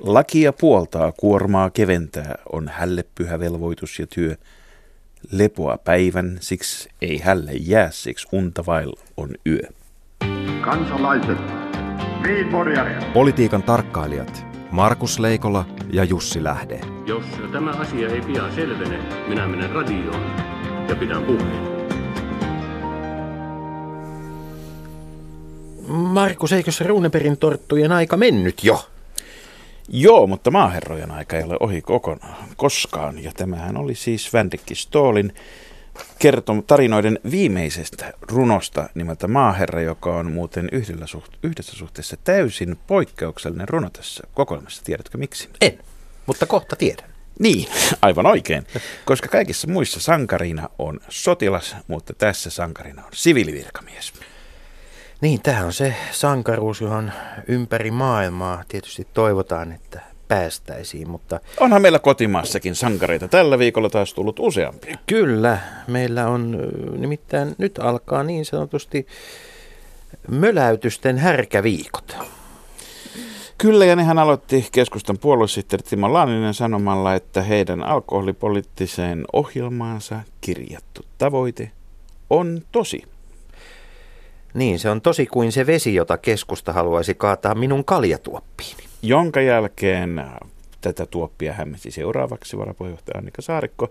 Lakia puoltaa, kuormaa keventää, on hälle pyhä velvoitus ja työ. Lepoa päivän, siksi ei hälle jää, siksi unta vail on yö. Kansalaiset, Politiikan tarkkailijat Markus Leikola ja Jussi Lähde. Jos tämä asia ei pian selvene, minä menen radioon ja pidän puheen. Markus, eikö se Runeberin torttujen aika mennyt jo? Joo, mutta maaherrojen aika ei ole ohi kokonaan, koskaan. Ja tämähän oli siis Vändikki Stoolin kertom tarinoiden viimeisestä runosta nimeltä Maaherra, joka on muuten yhdellä suht, yhdessä suhteessa täysin poikkeuksellinen runo tässä kokoelmassa. Tiedätkö miksi? En, mutta kohta tiedän. Niin, aivan oikein. Koska kaikissa muissa sankarina on sotilas, mutta tässä sankarina on siviilivirkamies. Niin, tämä on se sankaruus, johon ympäri maailmaa tietysti toivotaan, että päästäisiin, mutta... Onhan meillä kotimaassakin sankareita. Tällä viikolla taas tullut useampia. Kyllä, meillä on nimittäin nyt alkaa niin sanotusti möläytysten härkäviikot. Kyllä, ja nehän aloitti keskustan puoluesihteeri Timo Laaninen sanomalla, että heidän alkoholipoliittiseen ohjelmaansa kirjattu tavoite on tosi. Niin, se on tosi kuin se vesi, jota keskusta haluaisi kaataa minun kaljatuoppiini. Jonka jälkeen äh, tätä tuoppia hämmesi seuraavaksi varapuheenjohtaja Annika Saarikko,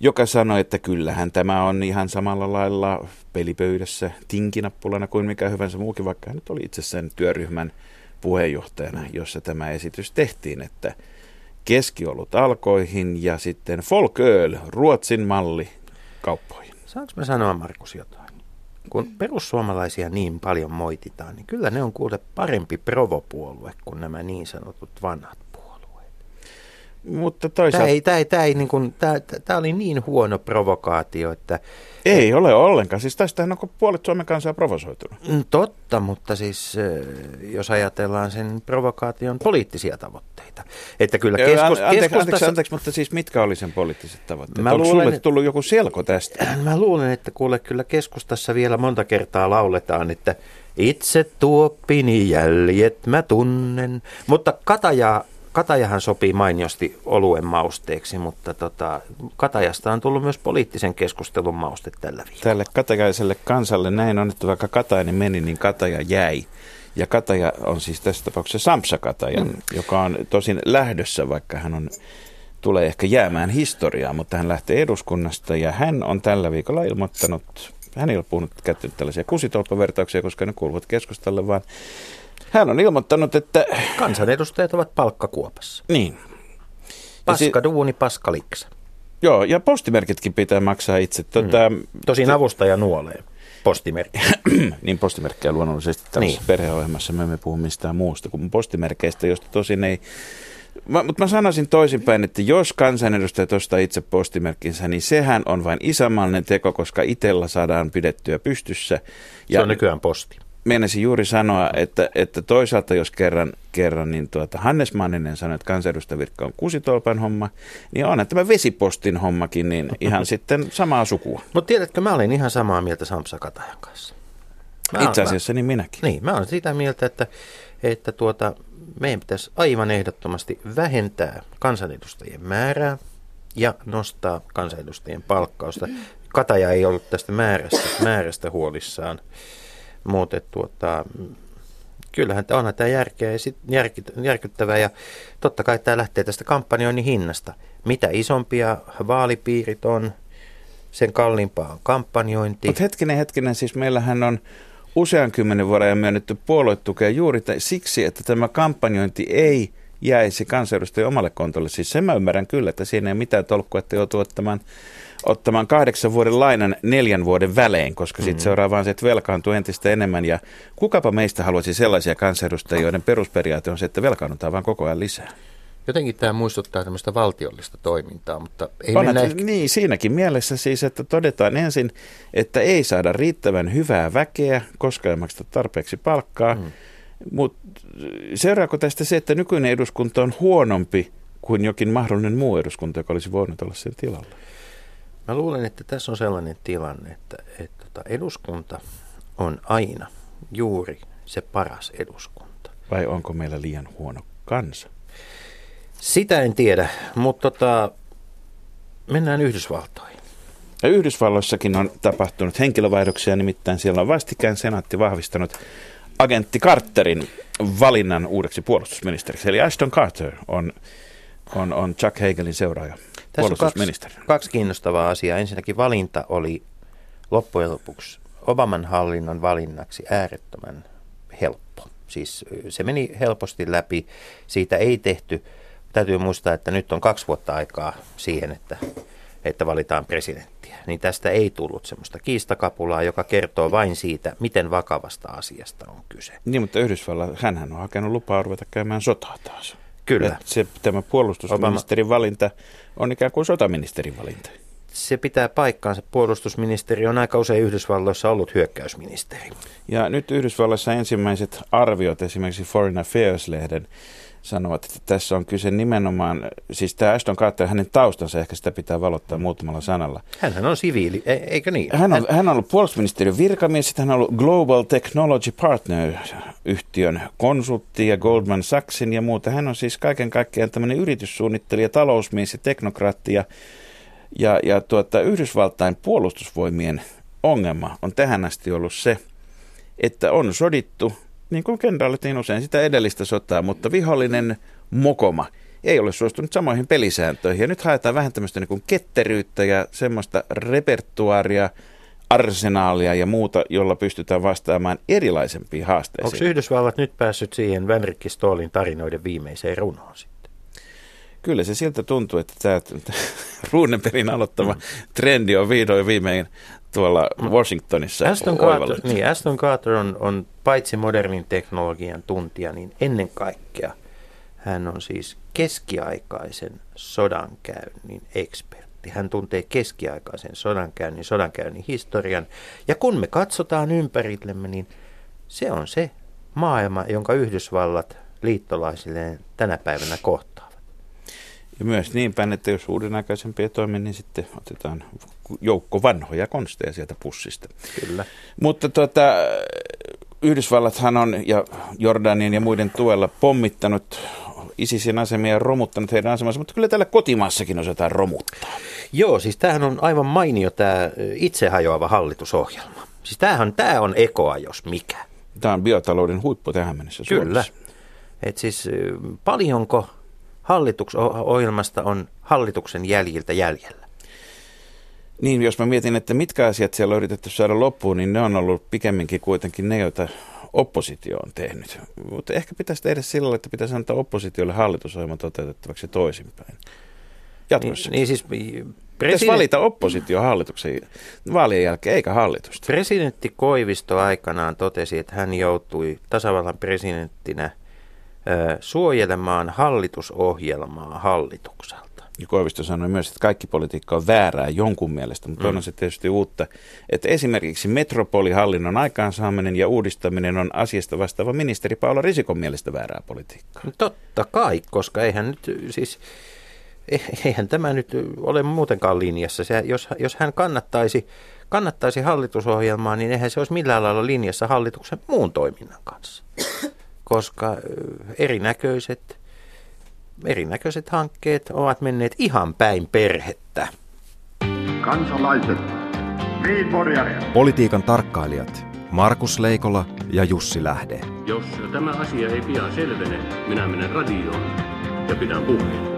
joka sanoi, että kyllähän tämä on ihan samalla lailla pelipöydässä tinkinappulana kuin mikä hyvänsä muukin, vaikka hän nyt oli itse sen työryhmän puheenjohtajana, jossa tämä esitys tehtiin, että keskiolut alkoihin ja sitten folköl, Ruotsin malli kauppoihin. Saanko mä sanoa Markus jotain? Kun perussuomalaisia niin paljon moititaan, niin kyllä ne on kuule parempi provopuolue kuin nämä niin sanotut vanhat. Mutta toisaalta... Tämä, ei, tämä, ei, tämä, ei, niin kuin, tämä, tämä oli niin huono provokaatio, että... Ei ole ollenkaan. Siis tästähän on puolet Suomen kansaa provosoitunut. Mm, totta, mutta siis jos ajatellaan sen provokaation poliittisia tavoitteita. Että kyllä keskus, anteeksi, keskustassa... anteeksi, anteeksi, mutta siis mitkä oli sen poliittiset tavoitteet? Mä Onko luulen, sulle tullut joku selko tästä? Mä luulen, että kuule kyllä keskustassa vielä monta kertaa lauletaan, että itse tuoppini jäljet mä tunnen. Mutta Kataja Katajahan sopii mainiosti oluen mausteeksi, mutta tota, Katajasta on tullut myös poliittisen keskustelun mauste tällä viikolla. Tälle katajaiselle kansalle näin on, että vaikka Katainen meni, niin Kataja jäi. Ja Kataja on siis tässä tapauksessa Samsa Kataja, mm. joka on tosin lähdössä, vaikka hän on tulee ehkä jäämään historiaan, mutta hän lähtee eduskunnasta ja hän on tällä viikolla ilmoittanut, hän ei ole puhunut käyttänyt tällaisia kusitolppavertauksia, koska ne kuuluvat keskustalle, vaan hän on ilmoittanut, että... Kansanedustajat ovat palkkakuopassa. Niin. Paska duuni, paska liksa. Joo, ja postimerkitkin pitää maksaa itse. Tuota, mm. Tosin avustaja nuolee postimerkki. niin postimerkkejä luonnollisesti tällaisessa niin. perheohjelmassa me emme puhu mistään muusta kuin postimerkeistä, josta tosin ei... Mä, mutta mä sanoisin toisinpäin, että jos kansanedustajat ostaa itse postimerkkinsä, niin sehän on vain isämallinen teko, koska itellä saadaan pidettyä pystyssä. Ja, se on nykyään posti meinasin juuri sanoa, että, että toisaalta jos kerran, kerran niin tuota, Hannes Manninen sanoi, että kansanedustajavirkka on kusitolpan homma, niin onhan tämä vesipostin hommakin niin ihan sitten samaa sukua. Mutta tiedätkö, mä olin ihan samaa mieltä Samsa Katajan kanssa. Mä Itse asiassa mä, niin minäkin. Niin, mä olen sitä mieltä, että, että tuota, meidän pitäisi aivan ehdottomasti vähentää kansanedustajien määrää ja nostaa kansanedustajien palkkausta. Kataja ei ollut tästä määrästä, määrästä huolissaan. Mutta tuota, kyllähän onhan tämä järkeä ja sit järky, järkyttävää ja totta kai tämä lähtee tästä kampanjoinnin hinnasta. Mitä isompia vaalipiirit on, sen kalliimpaa on kampanjointi. Mutta hetkinen, hetkinen, siis meillähän on usean kymmenen vuoden ajan myönnetty puoluetukea juuri t- siksi, että tämä kampanjointi ei jäisi kansanedustajien omalle kontolle. Siis sen mä ymmärrän kyllä, että siinä ei mitään tolkkua, että joutuu ottamaan ottamaan kahdeksan vuoden lainan neljän vuoden välein, koska sitten mm-hmm. seuraa vaan se, että velkaantuu entistä enemmän. Ja kukapa meistä haluaisi sellaisia kansanedustajia, joiden perusperiaate on se, että velkaannutaan vaan koko ajan lisää. Jotenkin tämä muistuttaa tämmöistä valtiollista toimintaa, mutta ei Onhan, mennä ehkä... Niin, siinäkin mielessä siis, että todetaan ensin, että ei saada riittävän hyvää väkeä, koska ei makseta tarpeeksi palkkaa. Mm. Mutta seuraako tästä se, että nykyinen eduskunta on huonompi kuin jokin mahdollinen muu eduskunta, joka olisi voinut olla sen tilalla? Mä luulen, että tässä on sellainen tilanne, että, että tota, eduskunta on aina juuri se paras eduskunta. Vai onko meillä liian huono kansa? Sitä en tiedä, mutta tota, mennään Yhdysvaltoihin. Ja Yhdysvalloissakin on tapahtunut henkilövaihdoksia, nimittäin siellä on vastikään senaatti vahvistanut agentti Carterin valinnan uudeksi puolustusministeriksi. Eli Ashton Carter on, on, on Chuck Hagelin seuraaja Tässä on kaksi, kaksi kiinnostavaa asiaa. Ensinnäkin valinta oli loppujen lopuksi Obaman hallinnon valinnaksi äärettömän helppo. Siis se meni helposti läpi. Siitä ei tehty, täytyy muistaa, että nyt on kaksi vuotta aikaa siihen, että, että valitaan presidenttiä. Niin tästä ei tullut semmoista kiistakapulaa, joka kertoo vain siitä, miten vakavasta asiasta on kyse. Niin, mutta Yhdysvallat, hänhän on hakenut lupaa ruveta käymään sotaa taas. Kyllä. Et se, tämä puolustusministerin valinta on ikään kuin sotaministerin valinta. Se pitää paikkaansa. Puolustusministeri on aika usein Yhdysvalloissa ollut hyökkäysministeri. Ja nyt Yhdysvalloissa ensimmäiset arviot, esimerkiksi Foreign Affairs-lehden, sanovat, että tässä on kyse nimenomaan, siis tämä Ashton Carter, hänen taustansa, ehkä sitä pitää valottaa muutamalla sanalla. Hänhän on siviili, e- eikö niin? Hän on, hän on ollut puolustusministeriön virkamies, sitten hän on ollut Global Technology Partner-yhtiön konsultti ja Goldman Sachsin ja muuta. Hän on siis kaiken kaikkiaan tämmöinen yrityssuunnittelija, talousmies ja teknokraatti ja, ja, ja tuota, Yhdysvaltain puolustusvoimien ongelma on tähän asti ollut se, että on sodittu, niin kuin kenraalit niin usein sitä edellistä sotaa, mutta vihollinen mokoma ei ole suostunut samoihin pelisääntöihin. Ja nyt haetaan vähän tämmöistä niin kuin ketteryyttä ja semmoista repertuaaria, arsenaalia ja muuta, jolla pystytään vastaamaan erilaisempiin Onko haasteisiin. Yhdysvallat nyt päässyt siihen Vänrikki Stoolin tarinoiden viimeiseen runoon? Kyllä se siltä tuntuu, että tämä Runebergin aloittama trendi on vihdoin viimein tuolla Washingtonissa Aston Carter, niin, Aston Carter on, on paitsi modernin teknologian tuntija, niin ennen kaikkea hän on siis keskiaikaisen sodankäynnin ekspertti. Hän tuntee keskiaikaisen sodankäynnin, sodankäynnin historian. Ja kun me katsotaan ympärillemme, niin se on se maailma, jonka Yhdysvallat liittolaisilleen tänä päivänä kohtaavat. Ja myös niin päin, että jos uudenaikaisempia toimii, niin sitten otetaan joukko vanhoja konsteja sieltä pussista. Kyllä. Mutta tuota, Yhdysvallathan on ja Jordanien ja muiden tuella pommittanut ISISin asemia ja romuttanut heidän asemansa, mutta kyllä täällä kotimaassakin osataan romuttaa. Joo, siis tämähän on aivan mainio tämä itse hajoava hallitusohjelma. Siis tämähän, tämä on ekoa, jos mikä. Tämä on biotalouden huippu tähän mennessä Kyllä. Suomessa. Et siis paljonko hallituksohjelmasta on hallituksen jäljiltä jäljellä? Niin, jos mä mietin, että mitkä asiat siellä on yritetty saada loppuun, niin ne on ollut pikemminkin kuitenkin ne, joita oppositio on tehnyt. Mutta ehkä pitäisi tehdä sillä että pitäisi antaa oppositiolle hallitusohjelma toteutettavaksi toisinpäin. Niin, Jatkossa. niin siis Pitäisi president, valita oppositio hallituksen vaalien jälkeen, eikä hallitusta. presidentti Koivisto aikanaan totesi, että hän joutui tasavallan presidenttinä suojelemaan hallitusohjelmaa hallitukselta. Ja Koivisto sanoi myös, että kaikki politiikka on väärää jonkun mielestä, mutta mm. on se tietysti uutta, että esimerkiksi metropolihallinnon aikaansaaminen ja uudistaminen on asiasta vastaava ministeri Paula Risikon mielestä väärää politiikkaa. No Totta kai, koska eihän nyt siis, e- eihän tämä nyt ole muutenkaan linjassa. Se, jos, jos hän kannattaisi, kannattaisi hallitusohjelmaa, niin eihän se olisi millään lailla linjassa hallituksen muun toiminnan kanssa. Koska erinäköiset, erinäköiset hankkeet ovat menneet ihan päin perhettä. Kansalaiset. Politiikan tarkkailijat Markus Leikola ja Jussi Lähde. Jos tämä asia ei pian selvene, minä menen radioon ja pidän puheen.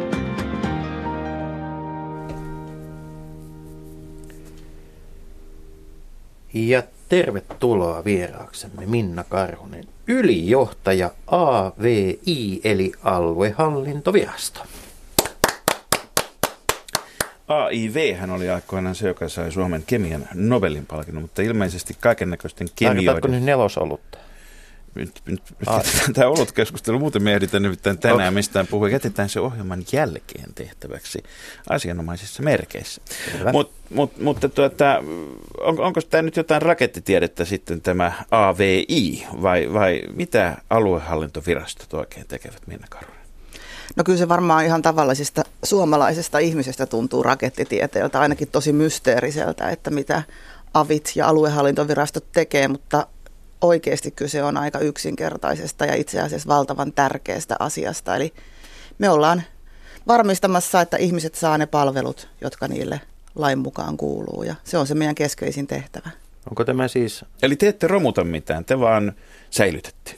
Ja tervetuloa vieraaksemme Minna Karhunen, ylijohtaja AVI eli aluehallintovirasto. AIV hän oli aikoinaan se, joka sai Suomen kemian Nobelin palkinnon, mutta ilmeisesti kaiken näköisten Tarkoitatko kemioiden... nyt nelosolutta? Nyt, nyt, tämä ollut keskustelu, muuten me ehditään nimittäin tänään mistään puhua. Jätetään se ohjelman jälkeen tehtäväksi asianomaisissa merkeissä. Mut, mut, mutta tuota, on, onko tämä nyt jotain rakettitiedettä sitten tämä AVI vai, vai mitä aluehallintovirastot oikein tekevät, Minna Karunen? No kyllä se varmaan ihan tavallisesta suomalaisesta ihmisestä tuntuu rakettitieteeltä, ainakin tosi mysteeriseltä, että mitä avit ja aluehallintovirastot tekee, mutta oikeasti kyse on aika yksinkertaisesta ja itse asiassa valtavan tärkeästä asiasta. Eli me ollaan varmistamassa, että ihmiset saa ne palvelut, jotka niille lain mukaan kuuluu. Ja se on se meidän keskeisin tehtävä. Onko tämä siis, Eli te ette romuta mitään, te vaan säilytätte.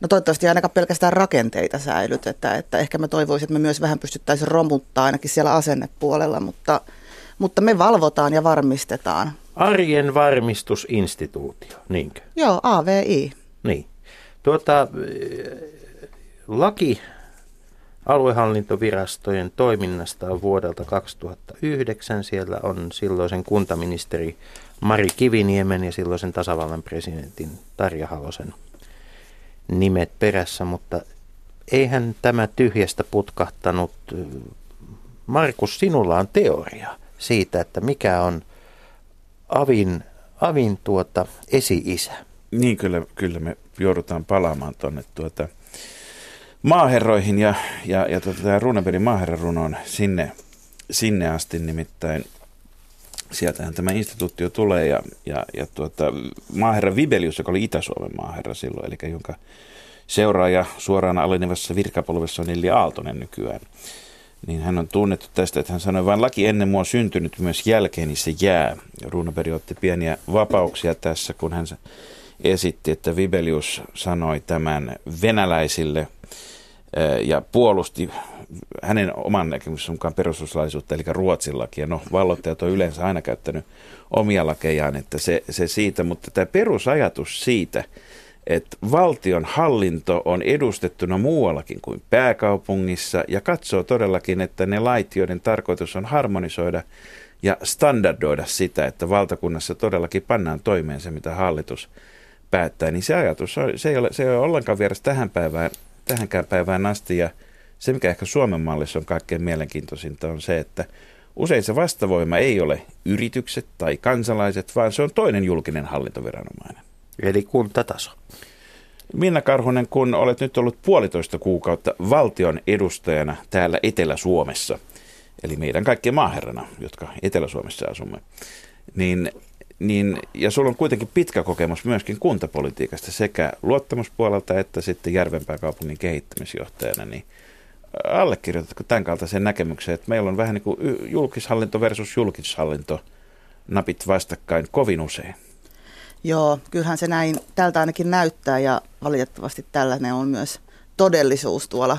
No toivottavasti ainakaan pelkästään rakenteita säilytetä, että ehkä mä toivoisin, että me myös vähän pystyttäisiin romuttaa ainakin siellä asennepuolella, mutta, mutta me valvotaan ja varmistetaan. Arjen varmistusinstituutio, niinkö? Joo, AVI. Niin. Tuota, eh, laki aluehallintovirastojen toiminnasta on vuodelta 2009. Siellä on silloisen kuntaministeri Mari Kiviniemen ja silloisen tasavallan presidentin Tarja Halosen nimet perässä, mutta eihän tämä tyhjästä putkahtanut. Markus, sinulla on teoria siitä, että mikä on Avin, Avin tuota esi-isä. Niin kyllä, kyllä me joudutaan palaamaan tuonne tuota maaherroihin ja, ja, ja tuota, Runebergin maaherrarunoon sinne, sinne asti nimittäin. Sieltähän tämä instituutio tulee ja, ja, ja tuota, maaherra Vibelius, joka oli Itä-Suomen maaherra silloin, eli jonka seuraaja suoraan alenevassa virkapolvessa on Elli Aaltonen nykyään. Niin hän on tunnettu tästä, että hän sanoi, vain laki ennen mua syntynyt, myös jälkeeni se jää. Runeberg otti pieniä vapauksia tässä, kun hän esitti, että Vibelius sanoi tämän venäläisille eh, ja puolusti hänen oman näkemyksensä mukaan perustuslaisuutta, eli Ruotsin lakia. No, vallottajat on yleensä aina käyttänyt omia lakejaan, että se, se siitä, mutta tämä perusajatus siitä, että valtion hallinto on edustettuna muuallakin kuin pääkaupungissa ja katsoo todellakin, että ne lait, joiden tarkoitus on harmonisoida ja standardoida sitä, että valtakunnassa todellakin pannaan toimeen se, mitä hallitus päättää, niin se ajatus on, se ei ole, se ei ole ollenkaan vieras tähän päivään, tähänkään päivään asti ja se, mikä ehkä Suomen mallissa on kaikkein mielenkiintoisinta, on se, että usein se vastavoima ei ole yritykset tai kansalaiset, vaan se on toinen julkinen hallintoviranomainen. Eli kuntataso. Minna Karhunen, kun olet nyt ollut puolitoista kuukautta valtion edustajana täällä Etelä-Suomessa, eli meidän kaikkien maaherrana, jotka Etelä-Suomessa asumme, niin, niin, ja sulla on kuitenkin pitkä kokemus myöskin kuntapolitiikasta sekä luottamuspuolelta että sitten Järvenpää kaupungin kehittämisjohtajana, niin allekirjoitatko tämän kaltaisen näkemyksen, että meillä on vähän niin kuin julkishallinto versus julkishallinto napit vastakkain kovin usein? Joo, kyllähän se näin tältä ainakin näyttää ja valitettavasti tällainen on myös todellisuus tuolla,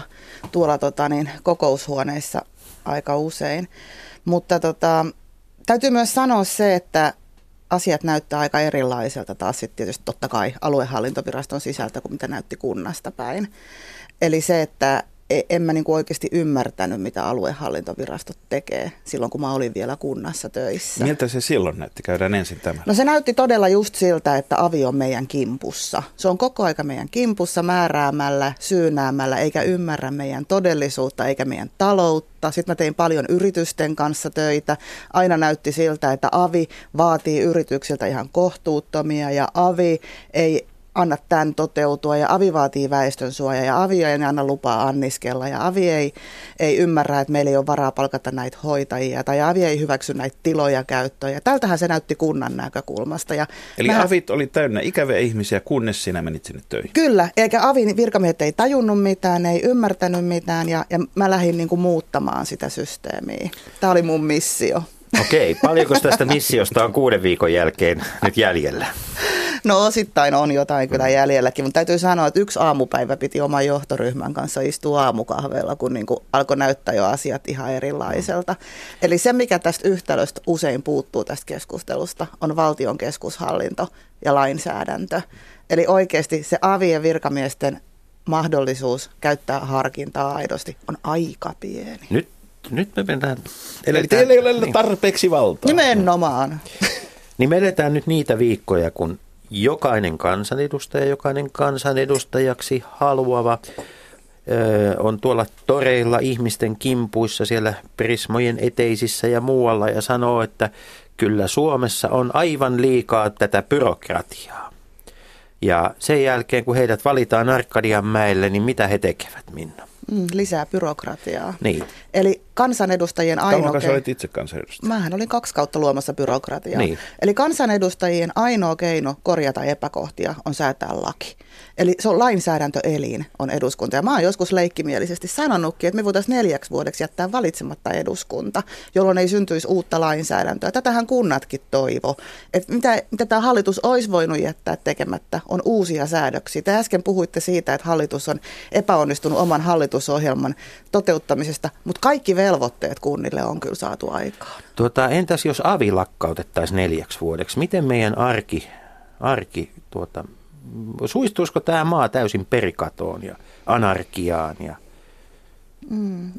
tuolla tota niin, kokoushuoneissa aika usein. Mutta tota, täytyy myös sanoa se, että asiat näyttää aika erilaiselta taas sitten tietysti totta kai aluehallintoviraston sisältä kuin mitä näytti kunnasta päin. Eli se, että en mä niin kuin oikeasti ymmärtänyt, mitä aluehallintovirastot tekee silloin, kun mä olin vielä kunnassa töissä. Miltä se silloin näytti? Käydään ensin tämä. No se näytti todella just siltä, että avi on meidän kimpussa. Se on koko aika meidän kimpussa määräämällä, syynäämällä, eikä ymmärrä meidän todellisuutta eikä meidän taloutta. Sitten mä tein paljon yritysten kanssa töitä. Aina näytti siltä, että avi vaatii yrityksiltä ihan kohtuuttomia ja avi ei anna tämän toteutua ja avi vaatii väestönsuoja ja avi ei anna lupaa anniskella ja avi ei, ei ymmärrä, että meillä ei ole varaa palkata näitä hoitajia tai avi ei hyväksy näitä tiloja käyttöön ja tältähän se näytti kunnan näkökulmasta. Ja Eli mähän- avit oli täynnä ikäviä ihmisiä, kunnes sinä menit sinne töihin. Kyllä, eikä avin virkamiehet ei tajunnut mitään, ei ymmärtänyt mitään ja, ja mä lähdin niin kuin muuttamaan sitä systeemiä. Tämä oli mun missio. Okei, paljonko tästä missiosta on kuuden viikon jälkeen nyt jäljellä? No osittain on jotain kyllä jäljelläkin, mutta täytyy sanoa, että yksi aamupäivä piti oman johtoryhmän kanssa istua aamukahveilla, kun niin kuin alkoi näyttää jo asiat ihan erilaiselta. Eli se, mikä tästä yhtälöstä usein puuttuu tästä keskustelusta, on valtion keskushallinto ja lainsäädäntö. Eli oikeasti se avien virkamiesten mahdollisuus käyttää harkintaa aidosti on aika pieni. Nyt, nyt me mennään... Eli teillä ei ole niin. tarpeeksi valtaa. Nimenomaan. Niin me eletään nyt niitä viikkoja, kun jokainen kansanedustaja, jokainen kansanedustajaksi haluava ö, on tuolla toreilla ihmisten kimpuissa siellä prismojen eteisissä ja muualla ja sanoo, että kyllä Suomessa on aivan liikaa tätä byrokratiaa. Ja sen jälkeen, kun heidät valitaan Arkadianmäelle, niin mitä he tekevät, Minna? Mm, lisää byrokratiaa. Niin. Eli kansanedustajien ainoa... Kauanko sä ke- olit itse kansanedustaja? Mähän olin kaksi kautta luomassa byrokratiaa. Niin. Eli kansanedustajien ainoa keino korjata epäkohtia on säätää laki. Eli se on lainsäädäntöelin, on eduskunta. Ja mä oon joskus leikkimielisesti sanonutkin, että me voitaisiin neljäksi vuodeksi jättää valitsematta eduskunta, jolloin ei syntyisi uutta lainsäädäntöä. Tätähän kunnatkin toivo. Että mitä, mitä tämä hallitus olisi voinut jättää tekemättä, on uusia säädöksiä. Te äsken puhuitte siitä, että hallitus on epäonnistunut oman hallitusohjelman toteuttamisesta, mutta kaikki velvoitteet kunnille on kyllä saatu aikaan. Tuota, entäs jos avi lakkautettaisiin neljäksi vuodeksi? Miten meidän arki, arki tuota, suistuisiko tämä maa täysin perikatoon ja anarkiaan? Ja,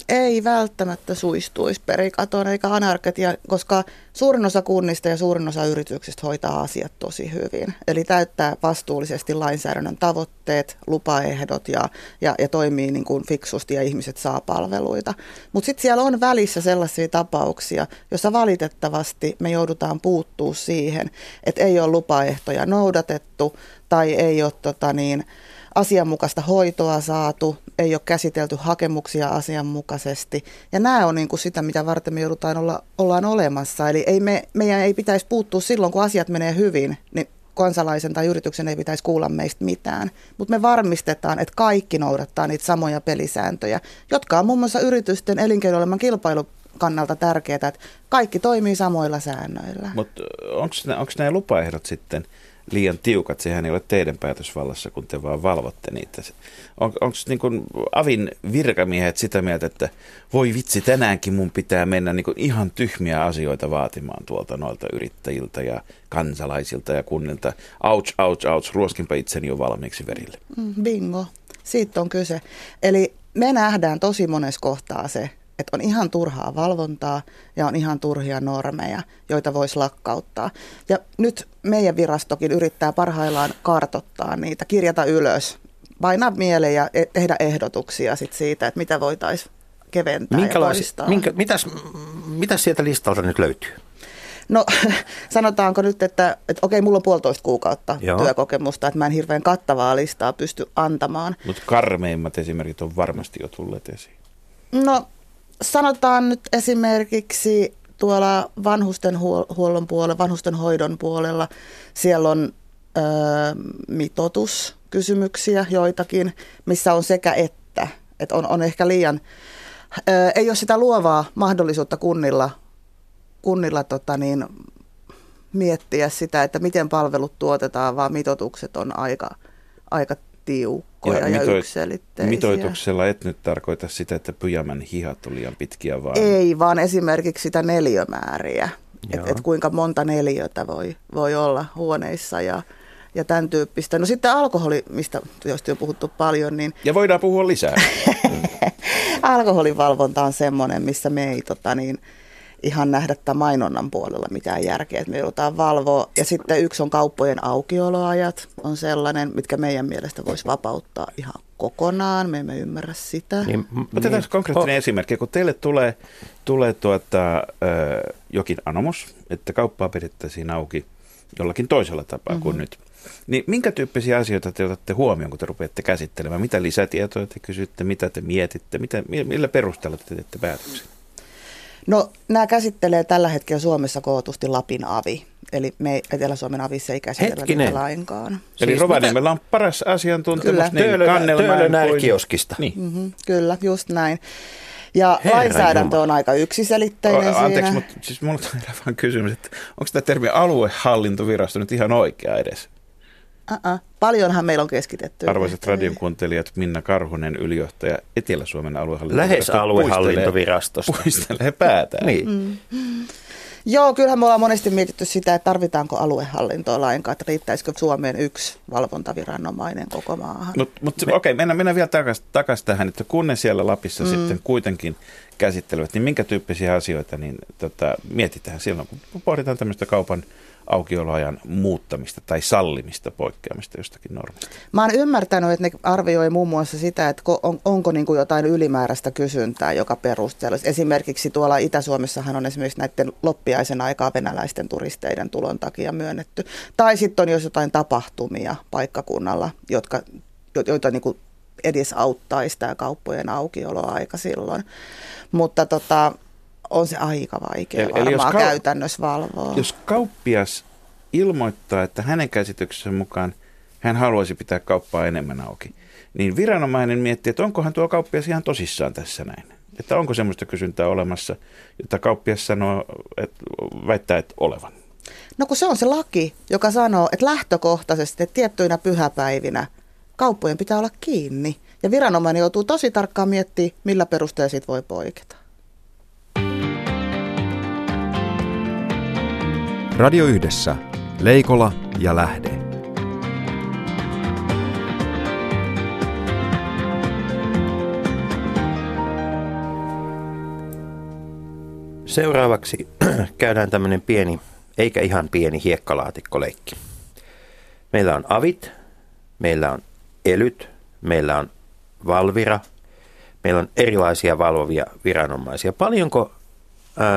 Ei välttämättä suistuisi perikatoon eikä anarketia, koska suurin osa kunnista ja suurin osa yrityksistä hoitaa asiat tosi hyvin. Eli täyttää vastuullisesti lainsäädännön tavoitteet, lupaehdot ja, ja, ja toimii niin kuin fiksusti ja ihmiset saa palveluita. Mutta sitten siellä on välissä sellaisia tapauksia, joissa valitettavasti me joudutaan puuttuu siihen, että ei ole lupaehtoja noudatettu tai ei ole tota niin, asianmukaista hoitoa saatu, ei ole käsitelty hakemuksia asianmukaisesti. Ja nämä on niin kuin sitä, mitä varten me joudutaan olla, ollaan olemassa. Eli ei me, meidän ei pitäisi puuttua silloin, kun asiat menee hyvin, niin kansalaisen tai yrityksen ei pitäisi kuulla meistä mitään. Mutta me varmistetaan, että kaikki noudattaa niitä samoja pelisääntöjä, jotka on muun muassa yritysten elinkeinoelämän kilpailu kannalta tärkeää, että kaikki toimii samoilla säännöillä. Mutta onko nämä lupaehdot sitten liian tiukat? Sehän ei ole teidän päätösvallassa, kun te vaan valvotte niitä. On, Onko niin Avin virkamiehet sitä mieltä, että voi vitsi, tänäänkin mun pitää mennä niin ihan tyhmiä asioita vaatimaan tuolta noilta yrittäjiltä ja kansalaisilta ja kunnilta. Ouch, ouch, ouch, ruoskinpa itseni jo valmiiksi verille. Mm, Bingo. Siitä on kyse. Eli me nähdään tosi monessa kohtaa se, että on ihan turhaa valvontaa ja on ihan turhia normeja, joita voisi lakkauttaa. Ja nyt meidän virastokin yrittää parhaillaan kartottaa niitä, kirjata ylös, painaa mieleen ja e- tehdä ehdotuksia sit siitä, että mitä voitaisiin keventää ja poistaa. minkä, mitäs, mitäs sieltä listalta nyt löytyy? No sanotaanko nyt, että, että okei, mulla on puolitoista kuukautta Joo. työkokemusta, että mä en hirveän kattavaa listaa pysty antamaan. Mutta karmeimmat esimerkit on varmasti jo tulleet esiin. No sanotaan nyt esimerkiksi tuolla vanhustenhuollon puolella, vanhustenhoidon puolella, siellä on ö, mitoituskysymyksiä joitakin, missä on sekä että, että on, on ehkä liian, ö, ei ole sitä luovaa mahdollisuutta kunnilla, kunnilla tota niin, miettiä sitä, että miten palvelut tuotetaan, vaan mitoitukset on aika, aika tiukkoja ja, ja mitoit-. Mitoituksella et nyt tarkoita sitä, että pyjamän hihat on liian pitkiä, vaan Ei, vaan esimerkiksi sitä neliömääriä. Että et kuinka monta neliötä voi, voi olla huoneissa ja, ja tämän tyyppistä. No sitten alkoholi, mistä josta on puhuttu paljon, niin Ja voidaan puhua lisää. alkoholivalvonta on semmoinen, missä me ei tota, niin, ihan nähdä tämän mainonnan puolella mitään järkeä, että me joudutaan valvoa. Ja sitten yksi on kauppojen aukioloajat, on sellainen, mitkä meidän mielestä voisi vapauttaa ihan kokonaan. Me emme ymmärrä sitä. Niin, m- Otetaan niin, konkreettinen esimerkki. Kun teille tulee, tulee tuota, ö, jokin anomus, että kauppaa pidettäisiin auki jollakin toisella tapaa mm-hmm. kuin nyt, niin minkä tyyppisiä asioita te otatte huomioon, kun te rupeatte käsittelemään? Mitä lisätietoja te kysytte, mitä te mietitte, mitä, mi- millä perusteella te teette päätöksen? No nämä käsittelee tällä hetkellä Suomessa kootusti Lapin avi. Eli me Etelä-Suomen avissa ei käsitellä niitä lainkaan. Eli Siis Rovaniemellä on paras asiantuntemus Kyllä. niin Töölönä- Kannelmäen kuin- kioskista. Niin. Mm-hmm, kyllä, just näin. Ja Herra lainsäädäntö Jumala. on aika yksiselitteinen O, anteeksi, siinä. mutta siis mulla on vaan kysymys, että onko tämä termi aluehallintovirasto nyt ihan oikea edes? Uh-uh. Paljonhan meillä on keskitetty. Arvoisat radion kuuntelijat, Minna Karhunen, ylijohtaja Etelä-Suomen Lähes aluehallintovirasto. aluehallintovirastosta. Puistelee, päätään. Niin. Mm. Joo, kyllähän me ollaan monesti mietitty sitä, että tarvitaanko aluehallintoa lainkaan, että riittäisikö Suomeen yksi valvontaviranomainen koko maahan. Mutta mut, okei, mennään, mennään vielä takaisin takas tähän, että kun ne siellä Lapissa mm. sitten kuitenkin käsittelevät, niin minkä tyyppisiä asioita niin, tota, mietitään silloin, kun pohditaan tämmöistä kaupan aukioloajan muuttamista tai sallimista poikkeamista jostakin normista. Mä oon ymmärtänyt, että ne arvioi muun muassa sitä, että on, onko niin kuin jotain ylimääräistä kysyntää, joka perusteella. Esimerkiksi tuolla Itä-Suomessahan on esimerkiksi näiden loppiaisen aikaa venäläisten turisteiden tulon takia myönnetty. Tai sitten on jos jotain tapahtumia paikkakunnalla, jotka, jo- joita niin kuin edesauttaisi tämä kauppojen aukioloaika silloin. Mutta tota, on se aika vaikea Eli- eli, jos kau- käytännössä valvoa. Jos kauppias ilmoittaa, että hänen käsityksensä mukaan hän haluaisi pitää kauppaa enemmän auki, niin viranomainen miettii, että onkohan tuo kauppias ihan tosissaan tässä näin. Että onko semmoista kysyntää olemassa, jota kauppias sanoo, että väittää, että olevan. No kun se on se laki, joka sanoo, että lähtökohtaisesti, että tiettyinä pyhäpäivinä kauppojen pitää olla kiinni. Ja viranomainen joutuu tosi tarkkaan miettimään, millä perusteella siitä voi poiketa. Radio Yhdessä. Leikola ja Lähde. Seuraavaksi käydään tämmöinen pieni, eikä ihan pieni hiekkalaatikkoleikki. Meillä on avit, meillä on elyt, meillä on Valvira, meillä on erilaisia valvovia viranomaisia. Paljonko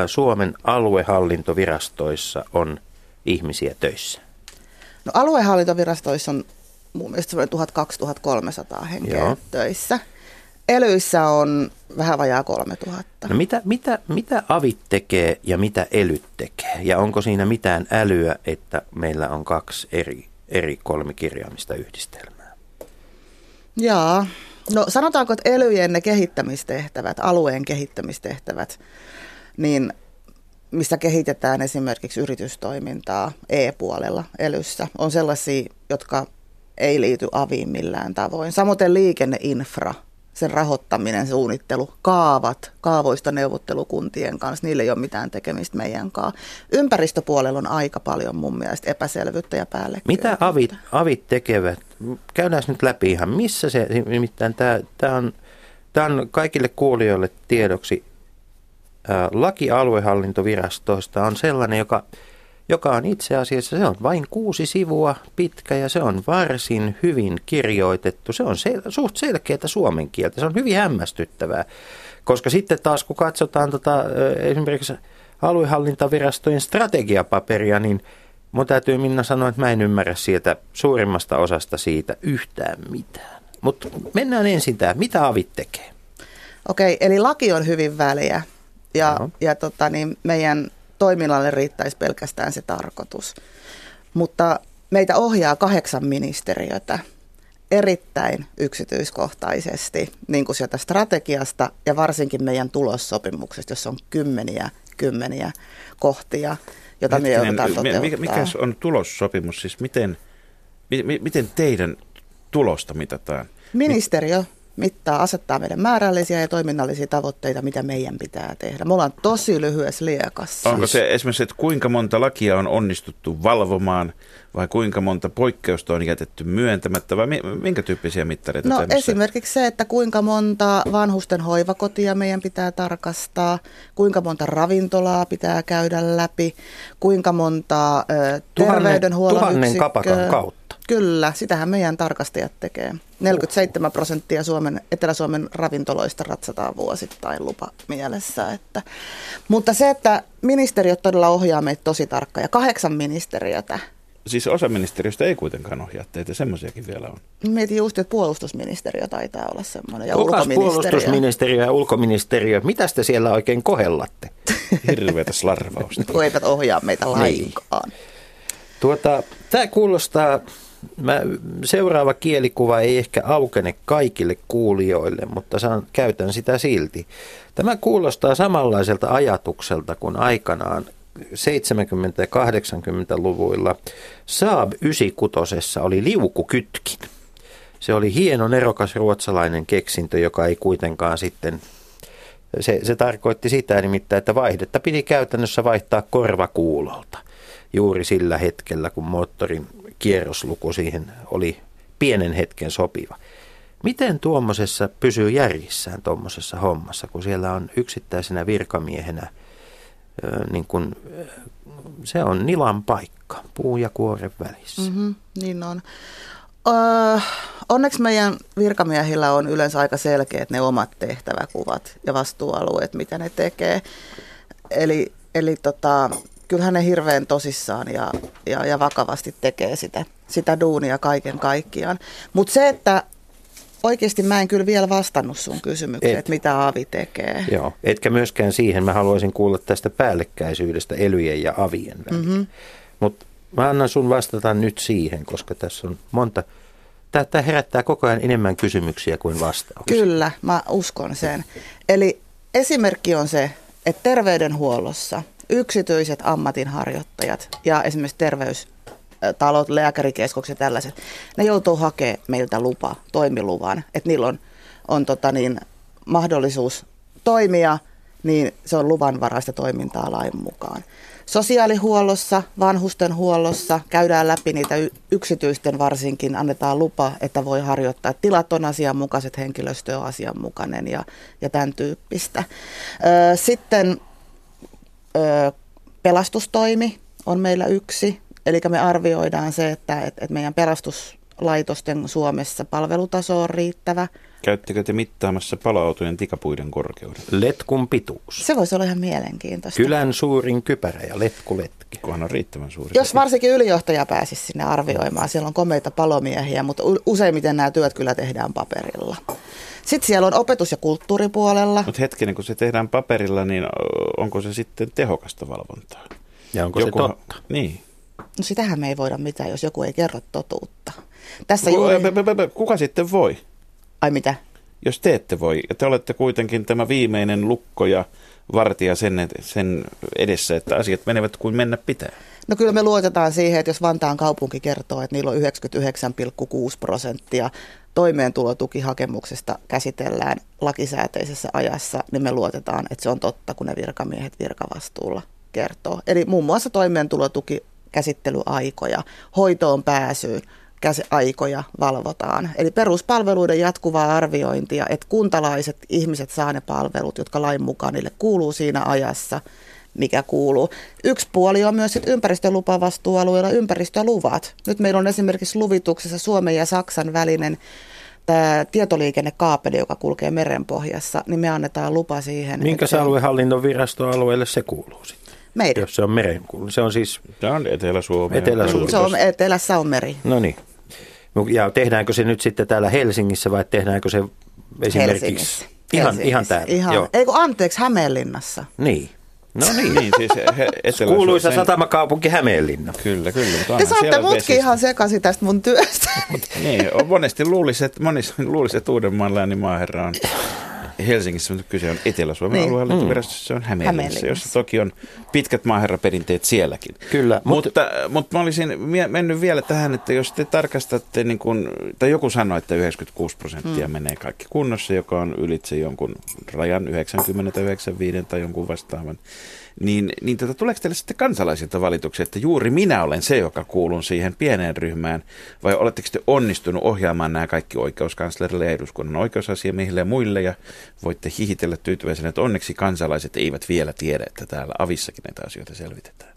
Suomen aluehallintovirastoissa on ihmisiä töissä? No aluehallintovirastoissa on mun mielestä semmoinen 1200-1300 henkeä Joo. Joo. töissä. Elyissä on vähän vajaa 3000. No mitä, mitä, mitä avit tekee ja mitä elyt tekee? Ja onko siinä mitään älyä, että meillä on kaksi eri, eri kolmikirjaimista yhdistelmää? Jaa. No sanotaanko, että elyjen ne kehittämistehtävät, alueen kehittämistehtävät, niin missä kehitetään esimerkiksi yritystoimintaa e-puolella elyssä, on sellaisia, jotka ei liity aviin millään tavoin. Samoin liikenneinfra, sen rahoittaminen, suunnittelu, kaavat, kaavoista neuvottelukuntien kanssa, niillä ei ole mitään tekemistä meidän kanssa. Ympäristöpuolella on aika paljon mun mielestä epäselvyyttä ja päällekkäisyyttä. Mitä avit, avit tekevät? Käydään nyt läpi ihan, missä se, nimittäin tämä, tämä, on, tämä on kaikille kuulijoille tiedoksi. Laki aluehallintovirastoista on sellainen, joka, joka on itse asiassa, se on vain kuusi sivua pitkä ja se on varsin hyvin kirjoitettu. Se on sel, suht selkeää suomen kieltä, se on hyvin hämmästyttävää. Koska sitten taas kun katsotaan tota, esimerkiksi aluehallintavirastojen strategiapaperia, niin mun täytyy Minna sanoa, että mä en ymmärrä sieltä suurimmasta osasta siitä yhtään mitään. Mutta mennään ensin tähän, mitä avit tekee? Okei, eli laki on hyvin väliä ja, Joo. ja tota, niin meidän toiminnalle riittäisi pelkästään se tarkoitus. Mutta meitä ohjaa kahdeksan ministeriötä erittäin yksityiskohtaisesti, niin kuin sieltä strategiasta ja varsinkin meidän tulossopimuksesta, jossa on kymmeniä, kymmeniä kohtia, jota me joudutaan toteuttaa. mikä, mikä on tulossopimus? Siis miten, mi, mi- miten teidän tulosta mitataan? Ministeriö mittaa, asettaa meidän määrällisiä ja toiminnallisia tavoitteita, mitä meidän pitää tehdä. Me ollaan tosi lyhyessä liekassa. Onko se esimerkiksi, että kuinka monta lakia on onnistuttu valvomaan vai kuinka monta poikkeusta on jätetty myöntämättä vai mi- minkä tyyppisiä mittareita No tämmöisiä? esimerkiksi se, että kuinka monta vanhusten hoivakotia meidän pitää tarkastaa, kuinka monta ravintolaa pitää käydä läpi, kuinka monta ö, Tuhannen- terveydenhuollon tuhannen yksikköä. kapakan kautta. Kyllä, sitähän meidän tarkastajat tekee. 47 prosenttia Suomen, Etelä-Suomen ravintoloista ratsataan vuosittain lupa mielessä. Että. Mutta se, että ministeriöt todella ohjaa meitä tosi tarkkaan ja kahdeksan ministeriötä. Siis osa ministeriöstä ei kuitenkaan ohjaa teitä, semmoisiakin vielä on. Mietin just, että puolustusministeriö taitaa olla semmoinen ja Kukas ulkoministeriö. puolustusministeriö ja ulkoministeriö, mitä te siellä oikein kohellatte? Hirveätä slarvausta. kun eivät ohjaa meitä Niin. lainkaan. Tuota, tämä kuulostaa, mä, seuraava kielikuva ei ehkä aukene kaikille kuulijoille, mutta saan, käytän sitä silti. Tämä kuulostaa samanlaiselta ajatukselta kuin aikanaan 70- ja 80-luvuilla Saab 96 oli liukukytkin. Se oli hieno, nerokas ruotsalainen keksintö, joka ei kuitenkaan sitten se, se tarkoitti sitä nimittäin, että vaihdetta piti käytännössä vaihtaa korvakuulolta juuri sillä hetkellä, kun moottorin kierrosluku siihen oli pienen hetken sopiva. Miten tuommoisessa pysyy järjissään tuommoisessa hommassa, kun siellä on yksittäisenä virkamiehenä, niin kun, se on nilan paikka, puu ja kuoren välissä. Mm. Mm-hmm, niin on. Öö, onneksi meidän virkamiehillä on yleensä aika selkeät ne omat tehtäväkuvat ja vastuualueet, mitä ne tekee. Eli, eli tota, kyllähän ne hirveän tosissaan ja, ja, ja vakavasti tekee sitä, sitä duunia kaiken kaikkiaan. Mutta se, että oikeasti mä en kyllä vielä vastannut sun kysymykseen, Et. että mitä avi tekee. Joo, etkä myöskään siihen. Mä haluaisin kuulla tästä päällekkäisyydestä elyjen ja avien välillä. Mm-hmm. Mutta mä annan sun vastata nyt siihen, koska tässä on monta. Tämä, tämä herättää koko ajan enemmän kysymyksiä kuin vastauksia. Kyllä, mä uskon sen. Eli esimerkki on se, että terveydenhuollossa yksityiset ammatinharjoittajat ja esimerkiksi terveystalot, lääkärikeskukset ja tällaiset, ne joutuu hakemaan meiltä lupa, toimiluvan, että niillä on, on tota niin, mahdollisuus toimia, niin se on luvanvaraista toimintaa lain mukaan. Sosiaalihuollossa, vanhustenhuollossa käydään läpi niitä yksityisten varsinkin, annetaan lupa, että voi harjoittaa. Tilat on asianmukaiset, henkilöstö on asianmukainen ja, ja tämän tyyppistä. Sitten pelastustoimi on meillä yksi, eli me arvioidaan se, että, että meidän pelastuslaitosten Suomessa palvelutaso on riittävä. Käyttekö te mittaamassa paloautojen tikapuiden korkeuden? Letkun pituus. Se voisi olla ihan mielenkiintoista. Kylän suurin kypärä ja letkuletki. Kunhan on riittävän suuri. Jos varsinkin ylijohtaja pääsisi sinne arvioimaan, siellä on komeita palomiehiä, mutta useimmiten nämä työt kyllä tehdään paperilla. Sitten siellä on opetus- ja kulttuuripuolella. Mutta hetkinen, kun se tehdään paperilla, niin onko se sitten tehokasta valvontaa? Ja onko se totta? Niin. No sitähän me ei voida mitään, jos joku ei kerro totuutta. Tässä juuri... Kuka sitten voi, Ai mitä? jos te ette voi? Ja te olette kuitenkin tämä viimeinen lukko ja vartija sen, sen edessä, että asiat menevät kuin mennä pitää. No kyllä me luotetaan siihen, että jos Vantaan kaupunki kertoo, että niillä on 99,6 prosenttia toimeentulotukihakemuksesta käsitellään lakisääteisessä ajassa, niin me luotetaan, että se on totta, kun ne virkamiehet virkavastuulla kertoo. Eli muun muassa toimeentulotuki käsittelyaikoja, hoitoon pääsyyn aikoja valvotaan. Eli peruspalveluiden jatkuvaa arviointia, että kuntalaiset ihmiset saa ne palvelut, jotka lain mukaan niille kuuluu siinä ajassa, mikä kuuluu. Yksi puoli on myös sit ympäristölupavastuualueella ympäristöluvat. Nyt meillä on esimerkiksi luvituksessa Suomen ja Saksan välinen tämä tietoliikennekaapeli, joka kulkee merenpohjassa, niin me annetaan lupa siihen. Minkä se on aluehallinnon virastoalueelle se kuuluu sitten? Meidän. Jos se on merenkulku. Se on siis, Tämä on Etelä-Suomi. Etelä-Suomi. Se on, etelässä on meri. no niin. Ja tehdäänkö se nyt sitten täällä Helsingissä vai tehdäänkö se esimerkiksi Helsingissä. ihan, Helsingissä. ihan täällä? Ihan. Joo. Ei kun anteeksi, Hämeenlinnassa. Niin. No niin. Niin, siis he, Etelä Kuuluisa sen- satamakaupunki Hämeenlinna. Kyllä, kyllä. Mutta Te saatte mutkin ihan sekaisin tästä mun työstä. Niin, on monesti luulisi, että, monesti luulisi, että Uudenmaan läänin maaherra on Helsingissä, mutta kyse on Etelä-Suomen Niin. niin. aluehallintovirastossa, se on Hämeenlinnassa, Hämeenlinnassa. jossa toki on pitkät maaherraperinteet sielläkin. Kyllä, mutta- Mutta, mutta mä olisin mennyt vielä tähän, että jos te tarkastatte, niin kun, tai joku sanoi, että 96 prosenttia mm. menee kaikki kunnossa, joka on ylitse jonkun rajan 90, 95 tai jonkun vastaavan, niin, niin tota, tuleeko teille sitten kansalaisilta valituksia, että juuri minä olen se, joka kuulun siihen pieneen ryhmään, vai oletteko te onnistunut ohjaamaan nämä kaikki oikeuskanslerille ja eduskunnan oikeusasiamiehille ja muille, ja voitte hihitellä tyytyväisenä, että onneksi kansalaiset eivät vielä tiedä, että täällä avissakin näitä asioita selvitetään.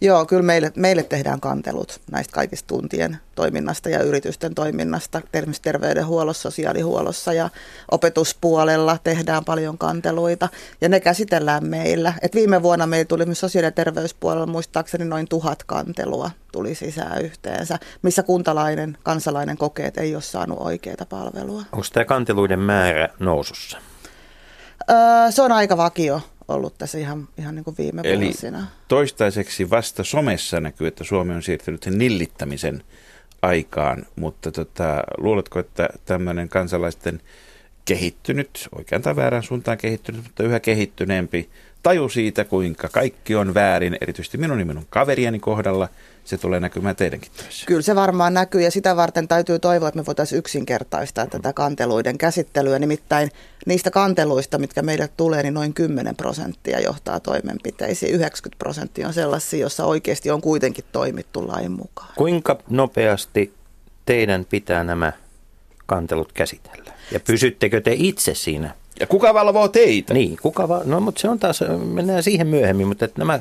Joo, kyllä meille, meille tehdään kantelut näistä kaikista tuntien toiminnasta ja yritysten toiminnasta, esimerkiksi terveydenhuollossa, sosiaalihuollossa ja opetuspuolella tehdään paljon kanteluita ja ne käsitellään meillä. Et viime vuonna meillä tuli myös sosiaali- ja terveyspuolella muistaakseni noin tuhat kantelua tuli sisään yhteensä, missä kuntalainen, kansalainen kokee, että ei ole saanut oikeita palvelua. Onko tämä kanteluiden määrä nousussa? Öö, se on aika vakio ollut tässä ihan, ihan niin kuin viime Eli vuosina. toistaiseksi vasta somessa näkyy, että Suomi on siirtynyt sen nillittämisen aikaan, mutta tota, luuletko, että tämmöinen kansalaisten kehittynyt, oikean tai väärän suuntaan kehittynyt, mutta yhä kehittyneempi taju siitä, kuinka kaikki on väärin, erityisesti minun ja minun kaverieni kohdalla, se tulee näkymään teidänkin työssä. Kyllä se varmaan näkyy ja sitä varten täytyy toivoa, että me voitaisiin yksinkertaistaa tätä kanteluiden käsittelyä. Nimittäin niistä kanteluista, mitkä meille tulee, niin noin 10 prosenttia johtaa toimenpiteisiin. 90 prosenttia on sellaisia, joissa oikeasti on kuitenkin toimittu lain mukaan. Kuinka nopeasti teidän pitää nämä kantelut käsitellä? Ja pysyttekö te itse siinä? Ja kuka valvoo teitä? Niin, kuka va- No, mutta se on taas, mennään siihen myöhemmin, mutta että nämä,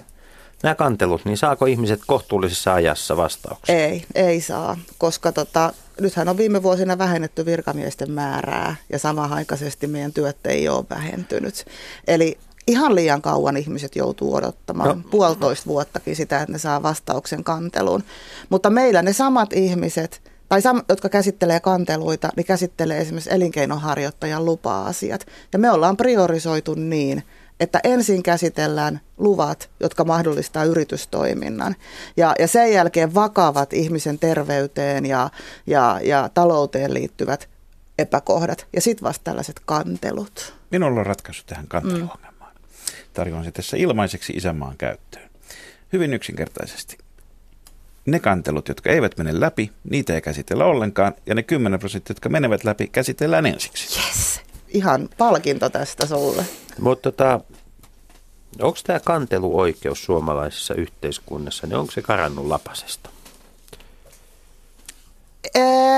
nämä kantelut, niin saako ihmiset kohtuullisessa ajassa vastauksia? Ei, ei saa, koska tota, nythän on viime vuosina vähennetty virkamiesten määrää ja samanaikaisesti meidän työt ei ole vähentynyt. Eli ihan liian kauan ihmiset joutuu odottamaan No. no. puolitoista vuottakin sitä, että ne saa vastauksen kanteluun. Mutta meillä ne samat ihmiset tai sam, jotka käsittelee kanteluita, niin käsittelee esimerkiksi elinkeinoharjoittajan lupa-asiat. Ja me ollaan priorisoitu niin, että ensin käsitellään luvat, jotka mahdollistaa yritystoiminnan. Ja, ja sen jälkeen vakavat ihmisen terveyteen ja, ja, ja talouteen liittyvät epäkohdat. Ja sitten vasta tällaiset kantelut. Minulla on ratkaisu tähän kanteluongelmaan. Tarjoan se tässä ilmaiseksi isänmaan käyttöön. Hyvin yksinkertaisesti. Ne kantelut, jotka eivät mene läpi, niitä ei käsitellä ollenkaan. Ja ne 10 prosenttia, jotka menevät läpi, käsitellään ensiksi. Yes. Ihan palkinto tästä sulle. Mutta tota, onko tämä kanteluoikeus suomalaisessa yhteiskunnassa, niin onko se karannut lapasesta?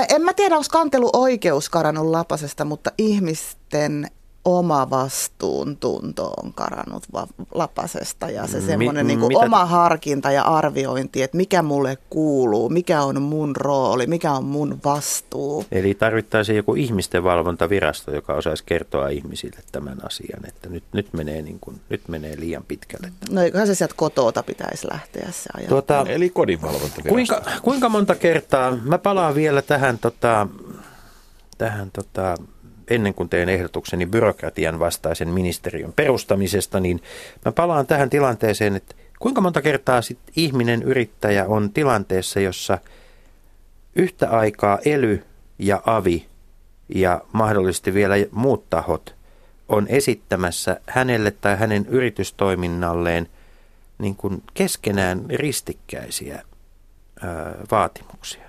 En mä tiedä, onko kanteluoikeus karannut lapasesta, mutta ihmisten oma vastuuntunto on karannut va- lapasesta ja se Mi- semmoinen niin mitä- oma harkinta ja arviointi, että mikä mulle kuuluu, mikä on mun rooli, mikä on mun vastuu. Eli tarvittaisiin joku ihmisten valvontavirasto, joka osaisi kertoa ihmisille tämän asian, että nyt, nyt, menee, niin kuin, nyt menee liian pitkälle. No eiköhän se sieltä kotota pitäisi lähteä se ajatus. Tuota, Eli kodinvalvontavirasto. kuinka, kuinka monta kertaa, mä palaan vielä tähän, tota, tähän tota, ennen kuin teen ehdotukseni byrokratian vastaisen ministeriön perustamisesta, niin mä palaan tähän tilanteeseen, että kuinka monta kertaa sit ihminen, yrittäjä on tilanteessa, jossa yhtä aikaa ely ja avi ja mahdollisesti vielä muut tahot on esittämässä hänelle tai hänen yritystoiminnalleen niin kuin keskenään ristikkäisiä ää, vaatimuksia.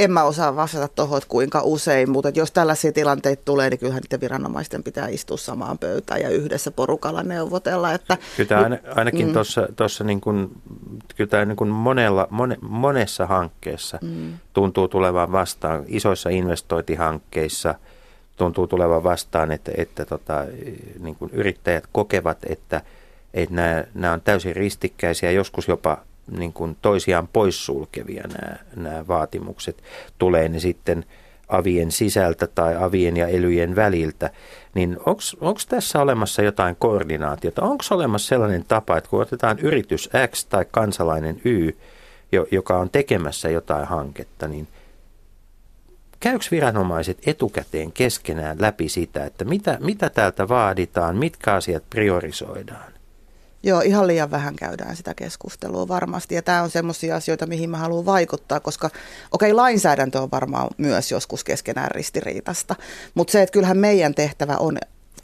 En mä osaa vastata tuohon, että kuinka usein, mutta jos tällaisia tilanteita tulee, niin kyllähän niiden viranomaisten pitää istua samaan pöytään ja yhdessä porukalla neuvotella. Että Kyllä tämä aina, ainakin mm. tuossa, tuossa niin kuin, kyllä tämä niin kuin monella, mone, monessa hankkeessa mm. tuntuu tulevan vastaan, isoissa investointihankkeissa tuntuu tulevan vastaan, että, että tota, niin kuin yrittäjät kokevat, että, että nämä, nämä on täysin ristikkäisiä, joskus jopa niin kuin toisiaan poissulkevia nämä, nämä vaatimukset. Tulee ne sitten avien sisältä tai avien ja elyjen väliltä, niin onko tässä olemassa jotain koordinaatiota? Onko olemassa sellainen tapa, että kun otetaan yritys X tai kansalainen Y, jo, joka on tekemässä jotain hanketta, niin käykö viranomaiset etukäteen keskenään läpi sitä, että mitä, mitä täältä vaaditaan, mitkä asiat priorisoidaan? Joo, ihan liian vähän käydään sitä keskustelua varmasti. Ja tämä on semmoisia asioita, mihin mä haluan vaikuttaa, koska okei, okay, lainsäädäntö on varmaan myös joskus keskenään ristiriitasta. Mutta se, että kyllähän meidän tehtävä on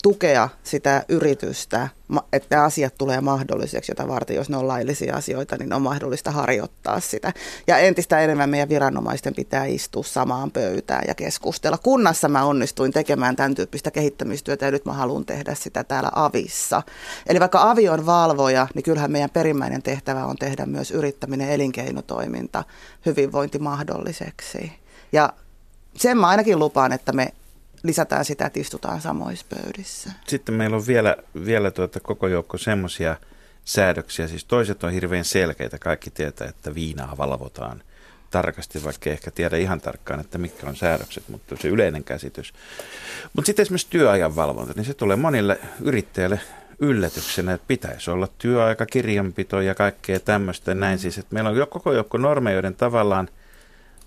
tukea sitä yritystä, että asiat tulee mahdolliseksi, jota varten, jos ne on laillisia asioita, niin on mahdollista harjoittaa sitä. Ja entistä enemmän meidän viranomaisten pitää istua samaan pöytään ja keskustella. Kunnassa mä onnistuin tekemään tämän tyyppistä kehittämistyötä ja nyt mä haluan tehdä sitä täällä Avissa. Eli vaikka Avi on valvoja, niin kyllähän meidän perimmäinen tehtävä on tehdä myös yrittäminen, elinkeinotoiminta, hyvinvointi mahdolliseksi. Ja sen mä ainakin lupaan, että me lisätään sitä, että istutaan samoissa pöydissä. Sitten meillä on vielä, vielä tuota koko joukko semmoisia säädöksiä, siis toiset on hirveän selkeitä, kaikki tietää, että viinaa valvotaan tarkasti, vaikka ehkä tiedä ihan tarkkaan, että mitkä on säädökset, mutta se yleinen käsitys. Mutta sitten esimerkiksi työajan valvonta, niin se tulee monille yrittäjille yllätyksenä, että pitäisi olla työaikakirjanpito ja kaikkea tämmöistä näin. Siis, että meillä on jo koko joukko normeja, joiden tavallaan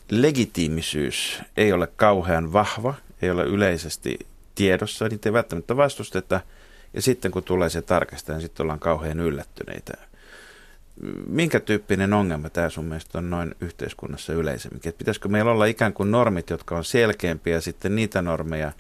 legitiimisyys ei ole kauhean vahva, ei ole yleisesti tiedossa, niitä ei välttämättä vastusteta. Ja sitten kun tulee se tarkastaja, niin sitten ollaan kauhean yllättyneitä. Minkä tyyppinen ongelma tämä sun mielestä on noin yhteiskunnassa yleisemmin? Että pitäisikö meillä olla ikään kuin normit, jotka on selkeämpiä ja sitten niitä normeja,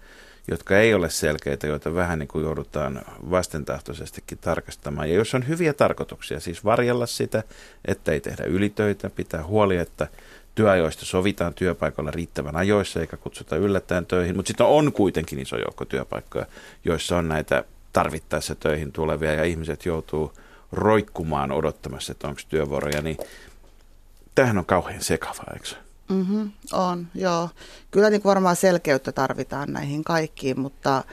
jotka ei ole selkeitä, joita vähän niin kuin joudutaan vastentahtoisestikin tarkastamaan. Ja jos on hyviä tarkoituksia, siis varjella sitä, että ei tehdä ylitöitä, pitää huoli, että työajoista sovitaan työpaikalla riittävän ajoissa eikä kutsuta yllättäen töihin, mutta sitten on kuitenkin iso joukko työpaikkoja, joissa on näitä tarvittaessa töihin tulevia ja ihmiset joutuu roikkumaan odottamassa, että onko työvuoroja, niin tämähän on kauhean sekavaa, eikö Mm-hmm, on, joo. Kyllä niin varmaan selkeyttä tarvitaan näihin kaikkiin, mutta,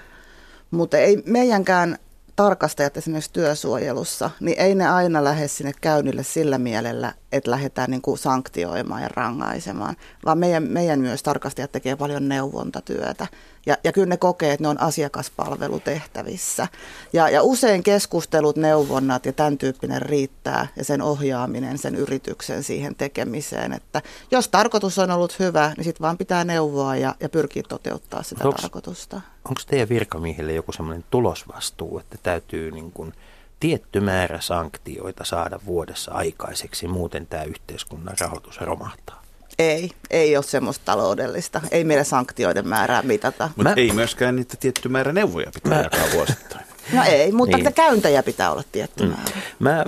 mutta ei meidänkään tarkastajat esimerkiksi työsuojelussa, niin ei ne aina lähde sinne käynnille sillä mielellä, että lähdetään niin kuin sanktioimaan ja rangaisemaan, vaan meidän, meidän myös tarkastajat tekee paljon neuvontatyötä. Ja, ja kyllä ne kokee, että ne on asiakaspalvelutehtävissä. Ja, ja usein keskustelut, neuvonnat ja tämän tyyppinen riittää ja sen ohjaaminen, sen yrityksen siihen tekemiseen. Että jos tarkoitus on ollut hyvä, niin sitten vaan pitää neuvoa ja, ja pyrkiä toteuttaa sitä Onks- tarkoitusta. Onko teidän virkamiehille joku semmoinen tulosvastuu, että täytyy niin kuin tietty määrä sanktioita saada vuodessa aikaiseksi, muuten tämä yhteiskunnan rahoitus romahtaa? Ei, ei ole semmoista taloudellista. Ei meillä sanktioiden määrää mitata. Mutta ei myöskään niitä tietty määrä neuvoja pitää Mä- jakaa vuosittain. No ei, mutta Niin. käyntejä pitää olla tietty mm. määrä. Mä äh,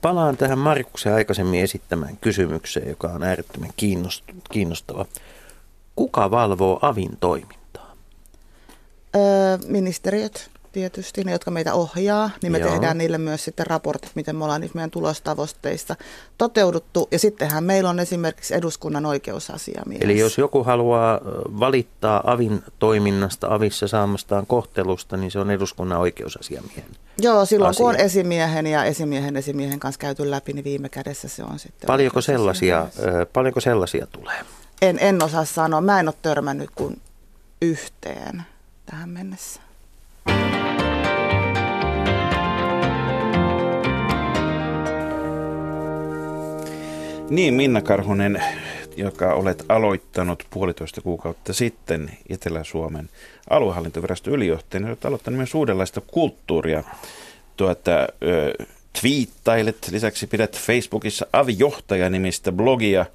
palaan tähän Markuksen aikaisemmin esittämään kysymykseen, joka on äärettömän kiinnost- kiinnostava. Kuka valvoo avin toimintaa? Öö, ministeriöt tietysti, ne jotka meitä ohjaa, niin me Joo. Tehdään niille myös sitten raportit, miten me ollaan nyt meidän tulostavoitteista toteuduttu. Ja sittenhän meillä on esimerkiksi eduskunnan oikeusasiamies. Eli jos joku haluaa valittaa avin toiminnasta, avissa saamastaan kohtelusta, niin se on eduskunnan oikeusasiamiehen. Joo, silloin kun on asia. esimiehen ja esimiehen esimiehen kanssa käyty läpi, niin viime kädessä se on sitten Paljonko sellaisia, paljonko sellaisia tulee? En, en osaa sanoa. Mä en ole törmännyt kuin yhteen tähän mennessä. Niin, Minna Karhunen, joka olet aloittanut puolitoista kuukautta sitten Etelä-Suomen aluehallintoviraston ylijohtajana, olet aloittanut myös uudenlaista kulttuuria. Tuota, ö, twiittailet, lisäksi pidät Facebookissa Avijohtaja-nimistä blogia,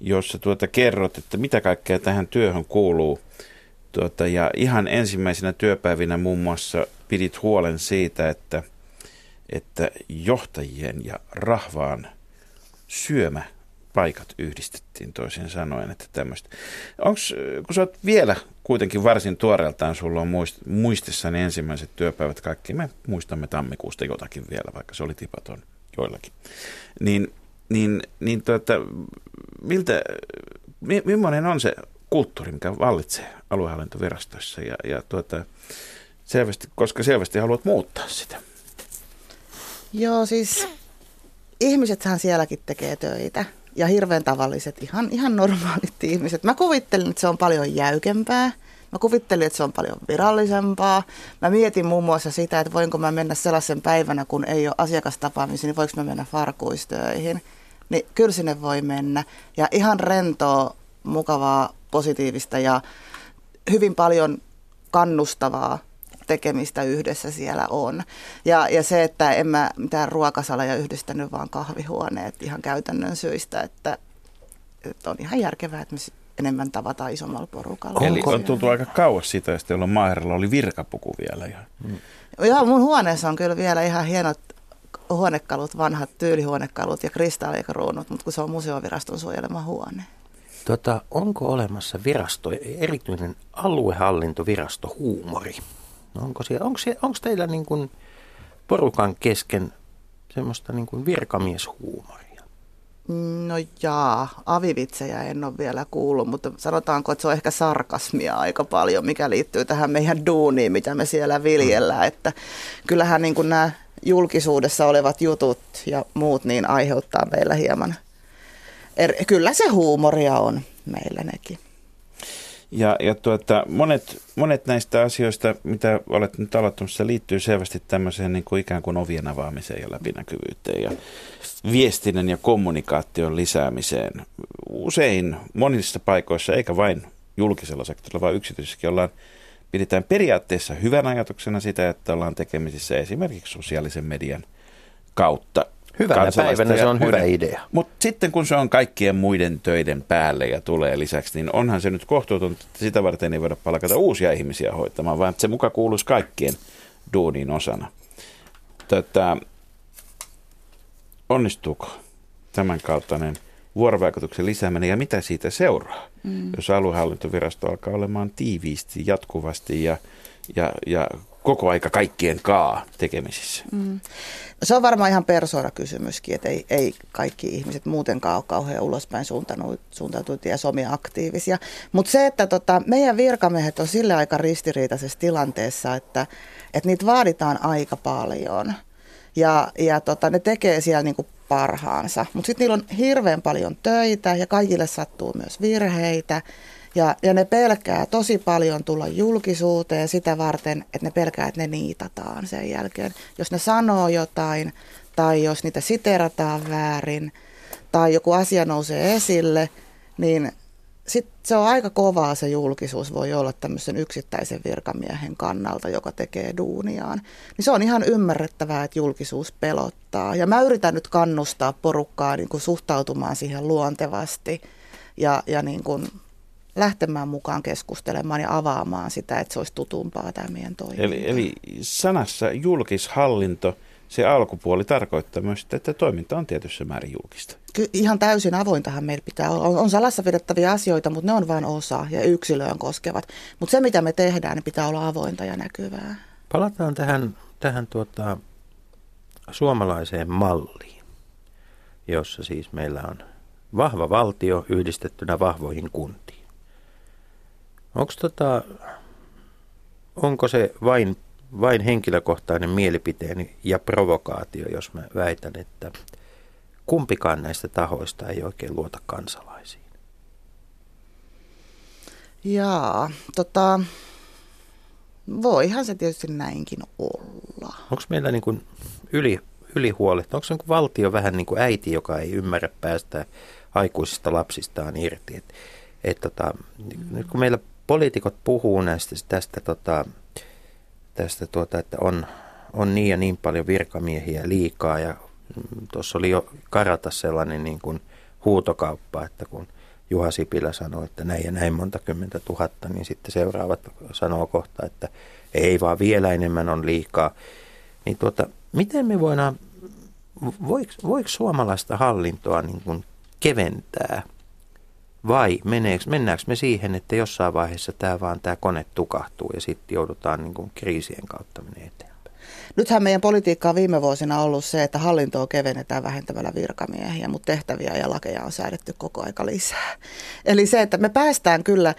jossa tuota kerrot, että mitä kaikkea tähän työhön kuuluu. Tuota, ja ihan ensimmäisenä työpäivinä muun muassa pidit huolen siitä, että, että johtajien ja rahvaan syömäpaikat yhdistettiin toisin sanoen, että tämmöistä. Onks, kun sä oot vielä kuitenkin varsin tuoreeltaan, sulla on muist, muistissani ensimmäiset työpäivät kaikki, me muistamme tammikuusta jotakin vielä, vaikka se oli tipaton joillakin, niin, niin, niin tuota, miltä, mi, millainen on se kulttuuri, mikä vallitsee aluehallintovirastoissa ja, ja tuota, selvästi, koska selvästi haluat muuttaa sitä. Joo, siis ihmisethän sielläkin tekee töitä. Ja hirveän tavalliset, ihan, ihan normaalit ihmiset. Mä kuvittelin, että se on paljon jäykempää. Mä kuvittelin, että se on paljon virallisempaa. Mä mietin muun muassa sitä, että voinko mä mennä sellaisen päivänä, kun ei ole asiakastapaamisia, niin voinko mä mennä farkuistöihin. Niin kyllä sinne voi mennä. Ja ihan rentoa, mukavaa, positiivista ja hyvin paljon kannustavaa tekemistä yhdessä siellä on. Ja, ja se, että en mä mitään ruokasaleja yhdistänyt, vaan kahvihuoneet ihan käytännön syistä, että, että on ihan järkevää, että me enemmän tavataan isommalla porukalla. Eli on tultu aika kauas siitä, että jolloin maaherralla oli virkapuku vielä. Ja Joo, mun huoneessa on kyllä vielä ihan hienot huonekalut, vanhat tyylihuonekalut ja kristallikruunut, mutta kun se on museoviraston suojelema huone. Tota, onko olemassa virasto, erityinen aluehallintovirasto huumori? No onko, siellä, onko, siellä, onko teillä niin kuin porukan kesken semmoista niin kuin virkamieshuumoria? No jaa, avivitsejä en ole vielä kuullut, mutta sanotaanko, että se on ehkä sarkasmia aika paljon, mikä liittyy tähän meidän duuniin, mitä me siellä viljellään. Että kyllähän niin kuin nämä julkisuudessa olevat jutut ja muut niin aiheuttaa meillä hieman. Er, kyllä se huumoria on meillä nekin. Ja, ja tuota, monet, monet näistä asioista, mitä olet nyt aloittamassa, liittyy selvästi tämmöiseen niin kuin ikään kuin ovien avaamiseen ja läpinäkyvyyteen ja viestinnän ja kommunikaation lisäämiseen. Usein monissa paikoissa, eikä vain julkisella sektorilla, vaan yksityisessäkin ollaan, pidetään periaatteessa hyvän ajatuksena sitä, että ollaan tekemisissä esimerkiksi sosiaalisen median kautta. Hyvänä päivänä se on hyvä muiden- idea. mutta sitten kun se on kaikkien muiden töiden päälle ja tulee lisäksi, niin onhan se nyt kohtuutonta, että sitä varten ei voida palkata uusia ihmisiä hoitamaan, vaan se muka kuuluisi kaikkien duunin osana. Tätä, onnistuuko tämän kaltainen vuorovaikutuksen lisääminen ja mitä siitä seuraa, mm. jos aluehallintovirasto alkaa olemaan tiiviisti, jatkuvasti ja, ja, ja koko aika kaikkien kaa tekemisissä? Mm. Se on varmaan ihan persoonakysymyskin, että ei, ei kaikki ihmiset muutenkaan ole kauhean ulospäin suuntautuneet ja somia-aktiivisia. Mutta se, että tota, meidän virkamiehet on sille aika ristiriitaisessa tilanteessa, että, että niitä vaaditaan aika paljon. Ja, ja tota, ne tekee siellä niinku parhaansa. Mutta sitten niillä on hirveän paljon töitä ja kaikille sattuu myös virheitä. Ja, ja ne pelkää tosi paljon tulla julkisuuteen sitä varten, että ne pelkää, että ne niitataan sen jälkeen. Jos ne sanoo jotain tai jos niitä siterataan väärin tai joku asia nousee esille, niin sit se on aika kovaa se julkisuus voi olla tämmöisen yksittäisen virkamiehen kannalta, joka tekee duuniaan. Niin se on ihan ymmärrettävää, että julkisuus pelottaa. Ja mä yritän nyt kannustaa porukkaa niin kuin suhtautumaan siihen luontevasti ja, ja niin kuin lähtemään mukaan keskustelemaan ja avaamaan sitä, että se olisi tutumpaa tämä meidän toiminta. Eli, eli sanassa julkishallinto – se alkupuoli tarkoittaa myös, että toiminta on tietyssä määrin julkista. Ky- ihan täysin avointahan meillä pitää olla. On, on salassa vedettäviä asioita, mutta ne on vain osa ja yksilöön koskevat. Mutta se, mitä me tehdään, niin pitää olla avointa ja näkyvää. Palataan tähän, tähän tuota, suomalaiseen malliin, jossa siis meillä on vahva valtio yhdistettynä vahvoihin kuntiin. Onko tota, onko se vain vain henkilökohtainen mielipiteeni ja provokaatio, jos mä väitän, että kumpikaan näistä tahoista ei oikein luota kansalaisiin. Jaa, tota, voihan se tietysti näinkin olla. Onko meillä niin kuin yli, ylihuolet, onko se niin kuin valtio vähän niin kuin äiti, joka ei ymmärrä päästä aikuisista lapsistaan irti? Et, et tota, nyt kun meillä poliitikot puhuu näistä tästä tota, tästä, tuota, että on, on niin ja niin paljon virkamiehiä liikaa ja tuossa oli jo karata sellainen niin kuin huutokauppa, että kun Juha Sipilä sanoi, että näin ja näin monta kymmentä tuhatta, niin sitten seuraavat sanoo kohta, että ei vaan vielä enemmän on liikaa. Niin tuota, miten me voidaan, voiko, voiko suomalaista hallintoa niin kuin keventää – vai meneekö, mennäänkö me siihen, että jossain vaiheessa tämä vaan tämä kone tukahtuu ja sitten joudutaan niin kuin kriisien kautta menee eteenpäin? Nythän meidän politiikka on viime vuosina ollut se, että hallintoa kevennetään vähentämällä virkamiehiä, mutta tehtäviä ja lakeja on säädetty koko aika lisää. Eli se, että me päästään kyllä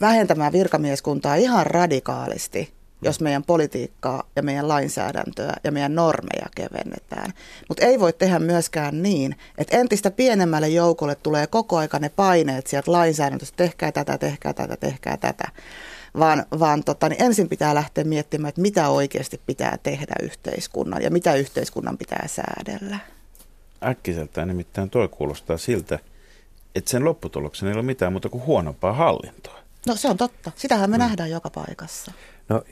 vähentämään virkamieskuntaa ihan radikaalisti jos meidän politiikkaa ja meidän lainsäädäntöä ja meidän normeja kevennetään. Mutta ei voi tehdä myöskään niin, että entistä pienemmälle joukolle tulee koko aika ne paineet sieltä lainsäädäntöstä, tehkää tätä, tehkää tätä, tehkää tätä. Vaan, vaan tota, niin ensin pitää lähteä miettimään, että mitä oikeasti pitää tehdä yhteiskunnan ja mitä yhteiskunnan pitää säädellä. Äkkiseltään nimittäin tuo kuulostaa siltä, että sen lopputuloksen ei ole mitään muuta kuin huonompaa hallintoa. No se on totta. Sitähän me mm. nähdään joka paikassa. No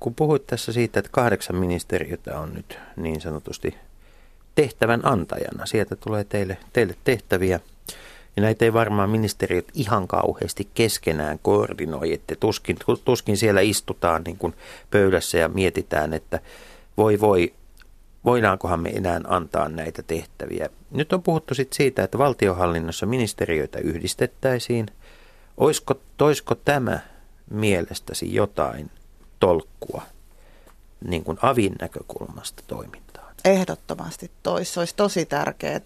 kun puhuit tässä siitä, että kahdeksan ministeriötä on nyt niin sanotusti tehtävän antajana, sieltä tulee teille, teille tehtäviä, ja näitä ei varmaan ministeriöt ihan kauheasti keskenään koordinoi, että tuskin, tuskin siellä istutaan niin kuin pöydässä ja mietitään, että voi voi, voidaankohan me enää antaa näitä tehtäviä. Nyt on puhuttu sit siitä, että valtiohallinnossa ministeriöitä yhdistettäisiin. Oisko, toisko tämä mielestäsi jotain tolkkua niin kuin avin näkökulmasta toimintaan. Ehdottomasti tois. Se olisi tosi tärkeää.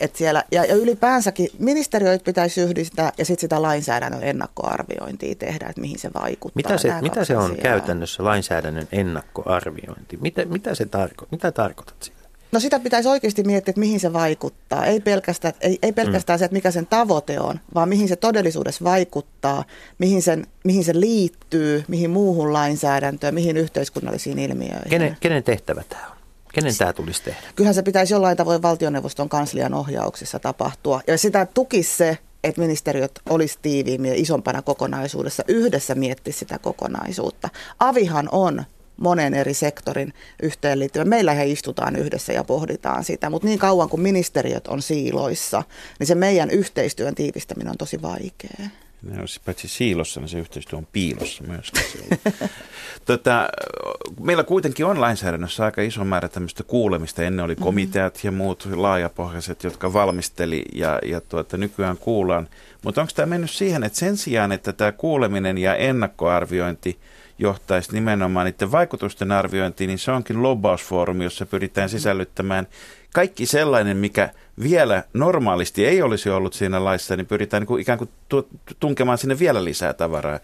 Että siellä, ja, ja ylipäänsäkin ministeriöitä pitäisi yhdistää ja sitten sitä lainsäädännön ennakkoarviointia tehdä, että mihin se vaikuttaa. Mitä se, mitä se on asiaa. käytännössä lainsäädännön ennakkoarviointi? Mitä, mitä, se tarko, mitä tarkoitat sillä? No sitä pitäisi oikeasti miettiä, että mihin se vaikuttaa. Ei pelkästään, ei, ei pelkästään mm. se, että mikä sen tavoite on, vaan mihin se todellisuudessa vaikuttaa, mihin, sen, mihin se liittyy, mihin muuhun lainsäädäntöön, mihin yhteiskunnallisiin ilmiöihin. Kenen, kenen tehtävä tämä on? Kenen tämä tulisi tehdä? Kyllähän se pitäisi jollain tavoin valtioneuvoston kanslian ohjauksessa tapahtua. Ja sitä tukisi se, että ministeriöt olisi tiiviimmin ja isompana kokonaisuudessa yhdessä miettisi sitä kokonaisuutta. Avihan on monen eri sektorin yhteenliittyvä. Meillä he istutaan yhdessä ja pohditaan sitä, mutta niin kauan kuin ministeriöt on siiloissa, niin se meidän yhteistyön tiivistäminen on tosi vaikeaa. Ne on paitsi siilossa, niin se yhteistyö on piilossa myös. tota, meillä kuitenkin on lainsäädännössä aika iso määrä tämmöistä kuulemista. Ennen oli komiteat mm-hmm. ja muut laajapohjaiset, jotka valmisteli ja, ja tuota, nykyään kuullaan. Mutta onko tämä mennyt siihen, että sen sijaan, että tämä kuuleminen ja ennakkoarviointi – johtaisi nimenomaan niiden vaikutusten arviointiin, niin se onkin lobbausfoorumi, jossa pyritään sisällyttämään kaikki sellainen, mikä vielä normaalisti ei olisi ollut siinä laissa, niin pyritään niin kuin ikään kuin tunkemaan sinne vielä lisää tavaraa.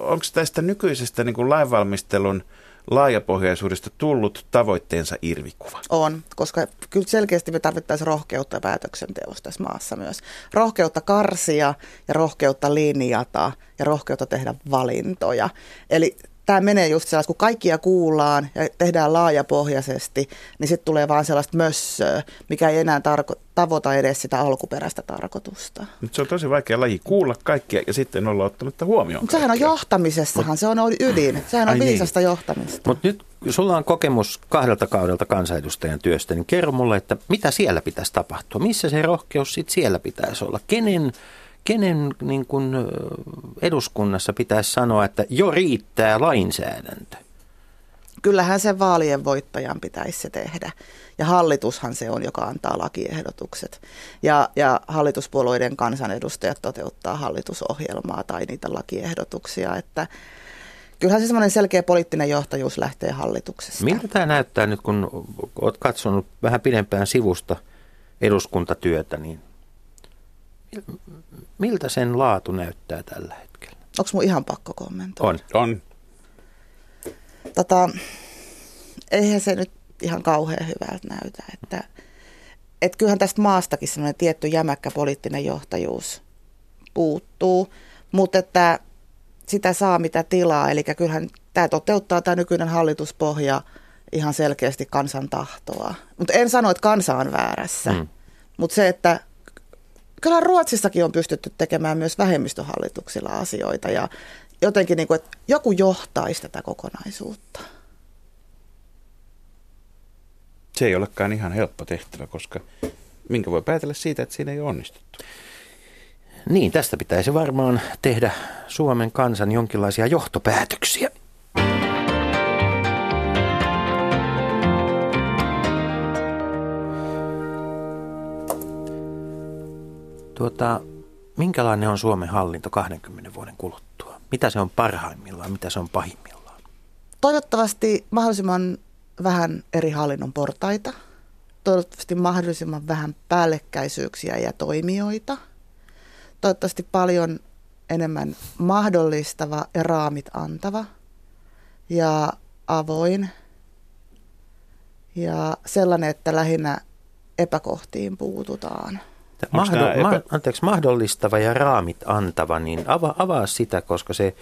Onko tästä nykyisestä niin kuin lainvalmistelun laajapohjaisuudesta tullut tavoitteensa irvikuva. On, koska kyllä selkeästi me tarvittaisiin rohkeutta päätöksenteossa tässä maassa myös. Rohkeutta karsia ja rohkeutta linjata ja rohkeutta tehdä valintoja. Eli tämä menee just sellaista, kun kaikkia kuullaan ja tehdään laajapohjaisesti, niin sitten tulee vaan sellaista mössöä, mikä ei enää tarko- tavoita edes sitä alkuperäistä tarkoitusta. Mutta se on tosi vaikea laji kuulla kaikkia ja sitten olla ottamatta huomioon Mutta sehän on johtamisessahan, se on ydin. Sehän on niin. viisasta johtamista. Mutta nyt sulla on kokemus kahdelta kaudelta kansanedustajan työstä, niin kerro mulle, että mitä siellä pitäisi tapahtua? Missä se rohkeus sitten siellä pitäisi olla? Kenen, kenen niin kun, ö, eduskunnassa pitäisi sanoa, että jo riittää lainsäädäntö? Kyllähän sen vaalien voittajan pitäisi se tehdä. Ja hallitushan se on, joka antaa lakiehdotukset. Ja, ja hallituspuolueiden kansanedustajat toteuttaa hallitusohjelmaa tai niitä lakiehdotuksia. Että kyllähän se semmoinen selkeä poliittinen johtajuus lähtee hallituksesta. Miltä tämä näyttää nyt, kun olet katsonut vähän pidempään sivusta eduskuntatyötä, niin miltä sen laatu näyttää tällä hetkellä? Onko mun ihan pakko kommentoida? On. On. Tota, eihän se nyt ihan kauhean hyvältä näytä. Että, et kyllähän tästä maastakin semmoinen tietty jämäkkä poliittinen johtajuus puuttuu, mutta että sitä saa mitä tilaa. Eli kyllähän tämä toteuttaa tämä nykyinen hallituspohja ihan selkeästi kansan tahtoa. Mutta en sano, että kansa on väärässä. Mm. Mm. Mutta se, että kyllähän Ruotsissakin on pystytty tekemään myös vähemmistöhallituksilla asioita ja jotenkin niin kuin, että joku johtaisi tätä kokonaisuutta. Se ei olekaan ihan helppo tehtävä, koska minkä voi päätellä siitä, että siinä ei ole onnistuttu. Niin, tästä pitäisi varmaan tehdä Suomen kansan jonkinlaisia johtopäätöksiä. Tuota, minkälainen on Suomen hallinto 20 vuoden kuluttua? Mitä se on parhaimmillaan, mitä se on pahimmillaan? Toivottavasti mahdollisimman vähän eri hallinnon portaita. Toivottavasti mahdollisimman vähän päällekkäisyyksiä ja toimijoita. Toivottavasti paljon enemmän mahdollistava ja raamit antava ja avoin. Ja sellainen, että lähinnä epäkohtiin puututaan. Mahdo, nää ma, epä- anteeksi, mahdollistava ja raamit antava, niin ava, avaa sitä, koska se,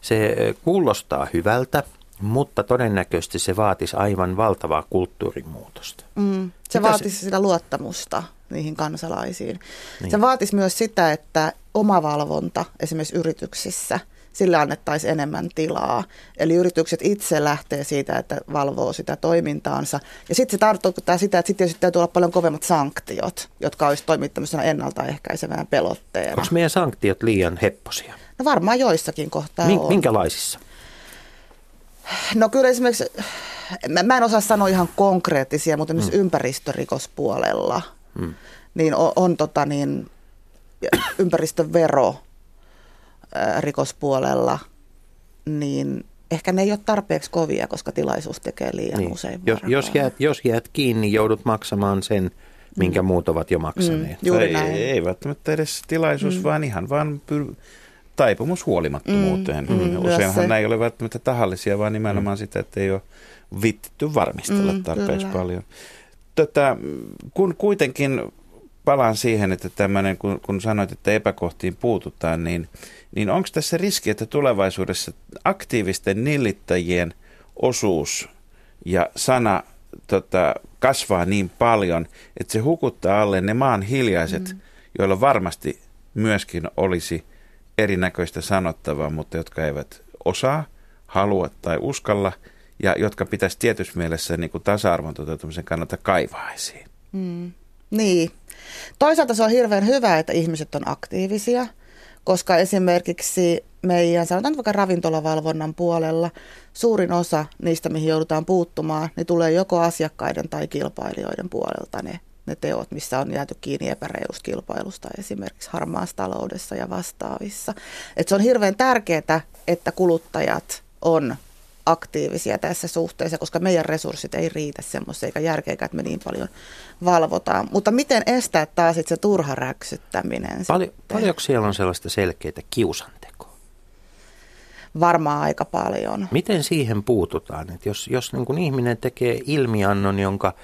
se kuulostaa hyvältä, mutta todennäköisesti se vaatisi aivan valtavaa kulttuurimuutosta. Mm. Se Mitä vaatisi sitä luottamusta niihin kansalaisiin. Niin. Se vaatisi myös sitä, että omavalvonta esimerkiksi yrityksissä, sillä annettaisiin enemmän tilaa. Eli yritykset itse lähtee siitä, että valvoo sitä toimintaansa. Ja sitten se tarkoittaa sitä, että sitten täytyy olla paljon kovemmat sanktiot, jotka olisi toimittu tämmöisenä ennaltaehkäisevänä pelotteena. Onko meidän sanktiot liian hepposia? No varmaan joissakin kohtaa Min, on. minkälaisissa? No kyllä esimerkiksi, mä, mä en osaa sanoa ihan konkreettisia, mutta esimerkiksi mm. ympäristörikospuolella mm. niin on, on tota niin, ympäristövero rikospuolella, niin ehkä ne ei ole tarpeeksi kovia, koska tilaisuus tekee liian niin. usein jos, jos, jäät, jos jäät kiinni, joudut maksamaan sen, minkä mm. muut ovat jo maksaneet. Mm. Juuri ei, näin. ei välttämättä edes tilaisuus, mm. vaan ihan vaan pyr- taipumus huolimattomuuteen. Mm, mm, Useinhan se. nämä ei ole välttämättä tahallisia, vaan nimenomaan mm. sitä, että ei ole vittitty varmistella Mm, tarpeeksi kyllä. paljon. Tota, kun kuitenkin palaan siihen, että tämmöinen, kun, kun sanoit, että epäkohtiin puututaan, niin, niin onko tässä riski, että tulevaisuudessa aktiivisten nillittäjien osuus ja sana tota, kasvaa niin paljon, että se hukuttaa alle ne maan hiljaiset, mm. joilla varmasti myöskin olisi erinäköistä sanottavaa, mutta jotka eivät osaa, halua tai uskalla, ja jotka pitäisi tietyssä mielessä niin kuin tasa-arvon toteutumisen kannalta kaivaa esiin. Niin. Toisaalta se on hirveän hyvä, että ihmiset on aktiivisia, koska esimerkiksi meidän, sanotaan vaikka ravintolavalvonnan puolella, suurin osa niistä, mihin joudutaan puuttumaan, niin tulee joko asiakkaiden tai kilpailijoiden puolelta ne, ne teot, missä on jääty kiinni epäreilusta kilpailusta esimerkiksi harmaassa taloudessa ja vastaavissa. Et se on hirveän tärkeää, että kuluttajat on aktiivisia tässä suhteessa, koska meidän resurssit ei riitä semmoiseen eikä järkeäkään, että me niin paljon valvotaan. Mutta miten estää taas se turha räksyttäminen? Paljon, sitten? paljonko siellä on sellaista selkeää kiusantekoa? varmaan aika paljon. Miten siihen puututaan? että jos jos niin kuin ihminen tekee ilmiannon, jonka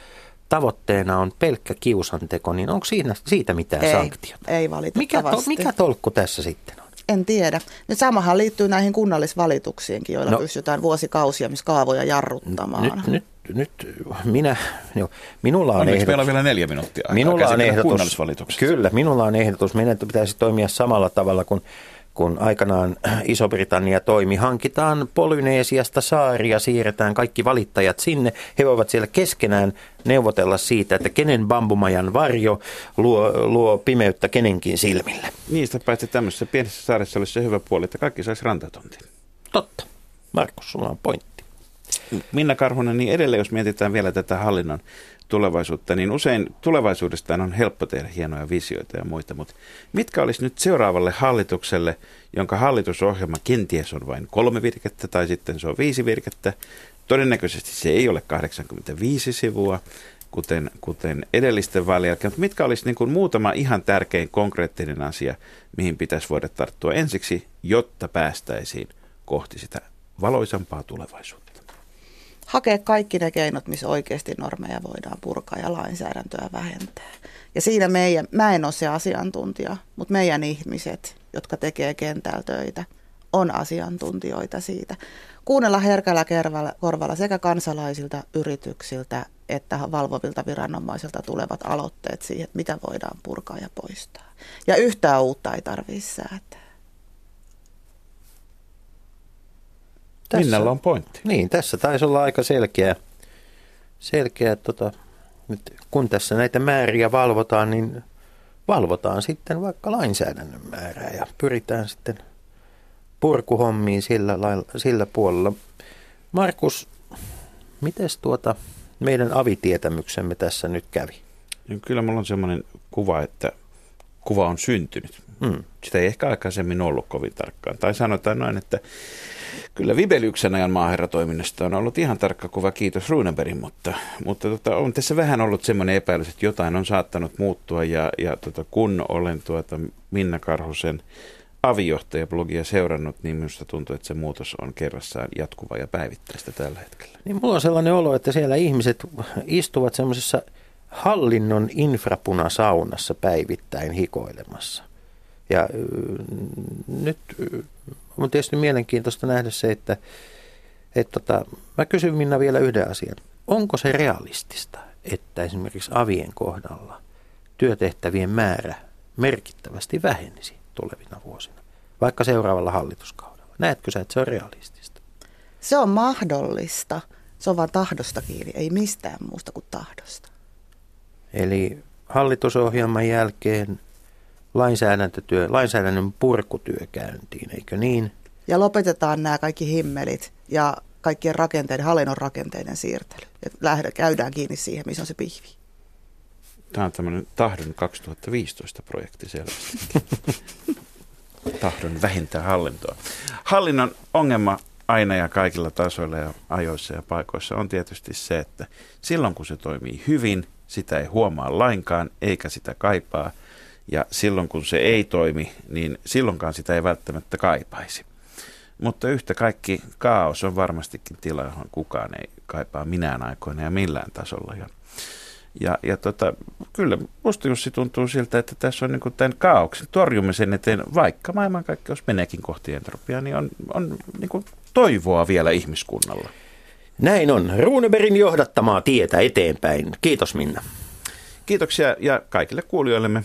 tavoitteena on pelkkä kiusanteko, niin onko siinä, siitä mitään Ei, sanktiota? ei Mikä, valitettavasti. to, mikä tolkku tässä sitten on? En tiedä. Nyt samahan liittyy näihin kunnallisvalituksiinkin, joilla No. pystytään vuosikausia myös kaavoja jarruttamaan. Nyt, nyt, nyt minä, jo, minulla on Onneksi ehdotus. meillä on vielä neljä minuuttia Minulla on ehdotus. Kyllä, minulla on ehdotus. Meidän pitäisi toimia samalla tavalla kuin kun aikanaan Iso-Britannia toimi. Hankitaan Polyneesiasta saaria, siirretään kaikki valittajat sinne. He voivat siellä keskenään neuvotella siitä, että kenen bambumajan varjo luo, luo pimeyttä kenenkin silmille. Niistä paitsi tämmöisessä pienessä saaressa olisi se hyvä puoli, että kaikki saisi rantatontin. Totta. Markus, sulla on pointti. Minna Karhunen, niin edelleen jos mietitään vielä tätä hallinnon tulevaisuutta, niin usein tulevaisuudesta on helppo tehdä hienoja visioita ja muita, mutta mitkä olisi nyt seuraavalle hallitukselle, jonka hallitusohjelma kenties on vain kolme virkettä tai sitten se on viisi virkettä. Todennäköisesti se ei ole 85 sivua, kuten, kuten edellisten vaalien jälkeen, mutta mitkä olisi niin kuin muutama ihan tärkein konkreettinen asia, mihin pitäisi voida tarttua ensiksi, jotta päästäisiin kohti sitä valoisampaa tulevaisuutta? Hakea kaikki ne keinot, missä oikeasti normeja voidaan purkaa ja lainsäädäntöä vähentää. Ja siinä meidän, mä en ole se asiantuntija, mutta meidän ihmiset, jotka tekee kentällä töitä, on asiantuntijoita siitä. Kuunnella herkällä kervalla- korvalla sekä kansalaisilta, yrityksiltä että valvovilta viranomaisilta tulevat aloitteet siihen, mitä voidaan purkaa ja poistaa. Ja yhtään uutta ei tarvitse säätää. Tässä- Minnalla on pointti. Niin, tässä taisi olla aika selkeä, selkeä tota, nyt kun tässä näitä määriä valvotaan, niin valvotaan sitten vaikka lainsäädännön määrää ja pyritään sitten purkuhommiin sillä, lailla, sillä puolella. Markus, miten tuota meidän avitietämyksemme tässä nyt kävi? Niin kyllä mulla on semmoinen kuva, että kuva on syntynyt. Mm. Sitä ei ehkä aikaisemmin ollut kovin tarkkaan. Tai sanotaan noin, että kyllä Vibeliuksen ajan maaherratoiminnasta on ollut ihan tarkka kuva, kiitos Runebergin, mutta, mutta tota, on tässä vähän ollut semmoinen epäilys, että jotain on saattanut muuttua ja, ja tota, kun olen tuota Minna Karhusen avijohtajablogia seurannut, niin minusta tuntuu, että se muutos on kerrassaan jatkuva ja päivittäistä tällä hetkellä. Niin mulla on sellainen olo, että siellä ihmiset istuvat semmoisessa hallinnon infrapunasaunassa päivittäin hikoilemassa. Ja nyt on tietysti mielenkiintoista nähdä se, että, että tota, mä kysyn Minna vielä yhden asian. Onko se realistista, että esimerkiksi avien kohdalla työtehtävien määrä merkittävästi vähenisi tulevina vuosina, vaikka seuraavalla hallituskaudella? Näetkö sä, että se on realistista? Se on mahdollista. Se on vaan tahdosta kiinni, ei mistään muusta kuin tahdosta. Eli hallitusohjelman jälkeen lainsäädäntötyö, lainsäädännön purkutyö käyntiin, eikö niin? Ja lopetetaan nämä kaikki himmelit ja kaikkien rakenteiden, hallinnon rakenteiden siirtely. Ja lähdä, käydään kiinni siihen, missä on se pihvi. Tämä on tämmöinen Tahdon 2015 projekti selvästi. Tahdon vähentää hallintoa. Hallinnon ongelma aina ja kaikilla tasoilla ja ajoissa ja paikoissa on tietysti se, että silloin kun se toimii hyvin, sitä ei huomaa lainkaan eikä sitä kaipaa. Ja silloin kun se ei toimi, niin silloinkaan sitä ei välttämättä kaipaisi. Mutta yhtä kaikki kaos on varmastikin tila, johon kukaan ei kaipaa minään aikoina ja millään tasolla. Ja ja, ja tota, kyllä musta Jussi tuntuu siltä, että tässä on niin tämän kaauksen torjumisen eteen, vaikka maailmankaikkeus meneekin kohti entropiaa, niin on, on niin toivoa vielä ihmiskunnalla. Näin on. Runeberin johdattamaa tietä eteenpäin. Kiitos Minna. Kiitoksia ja kaikille kuulijoillemme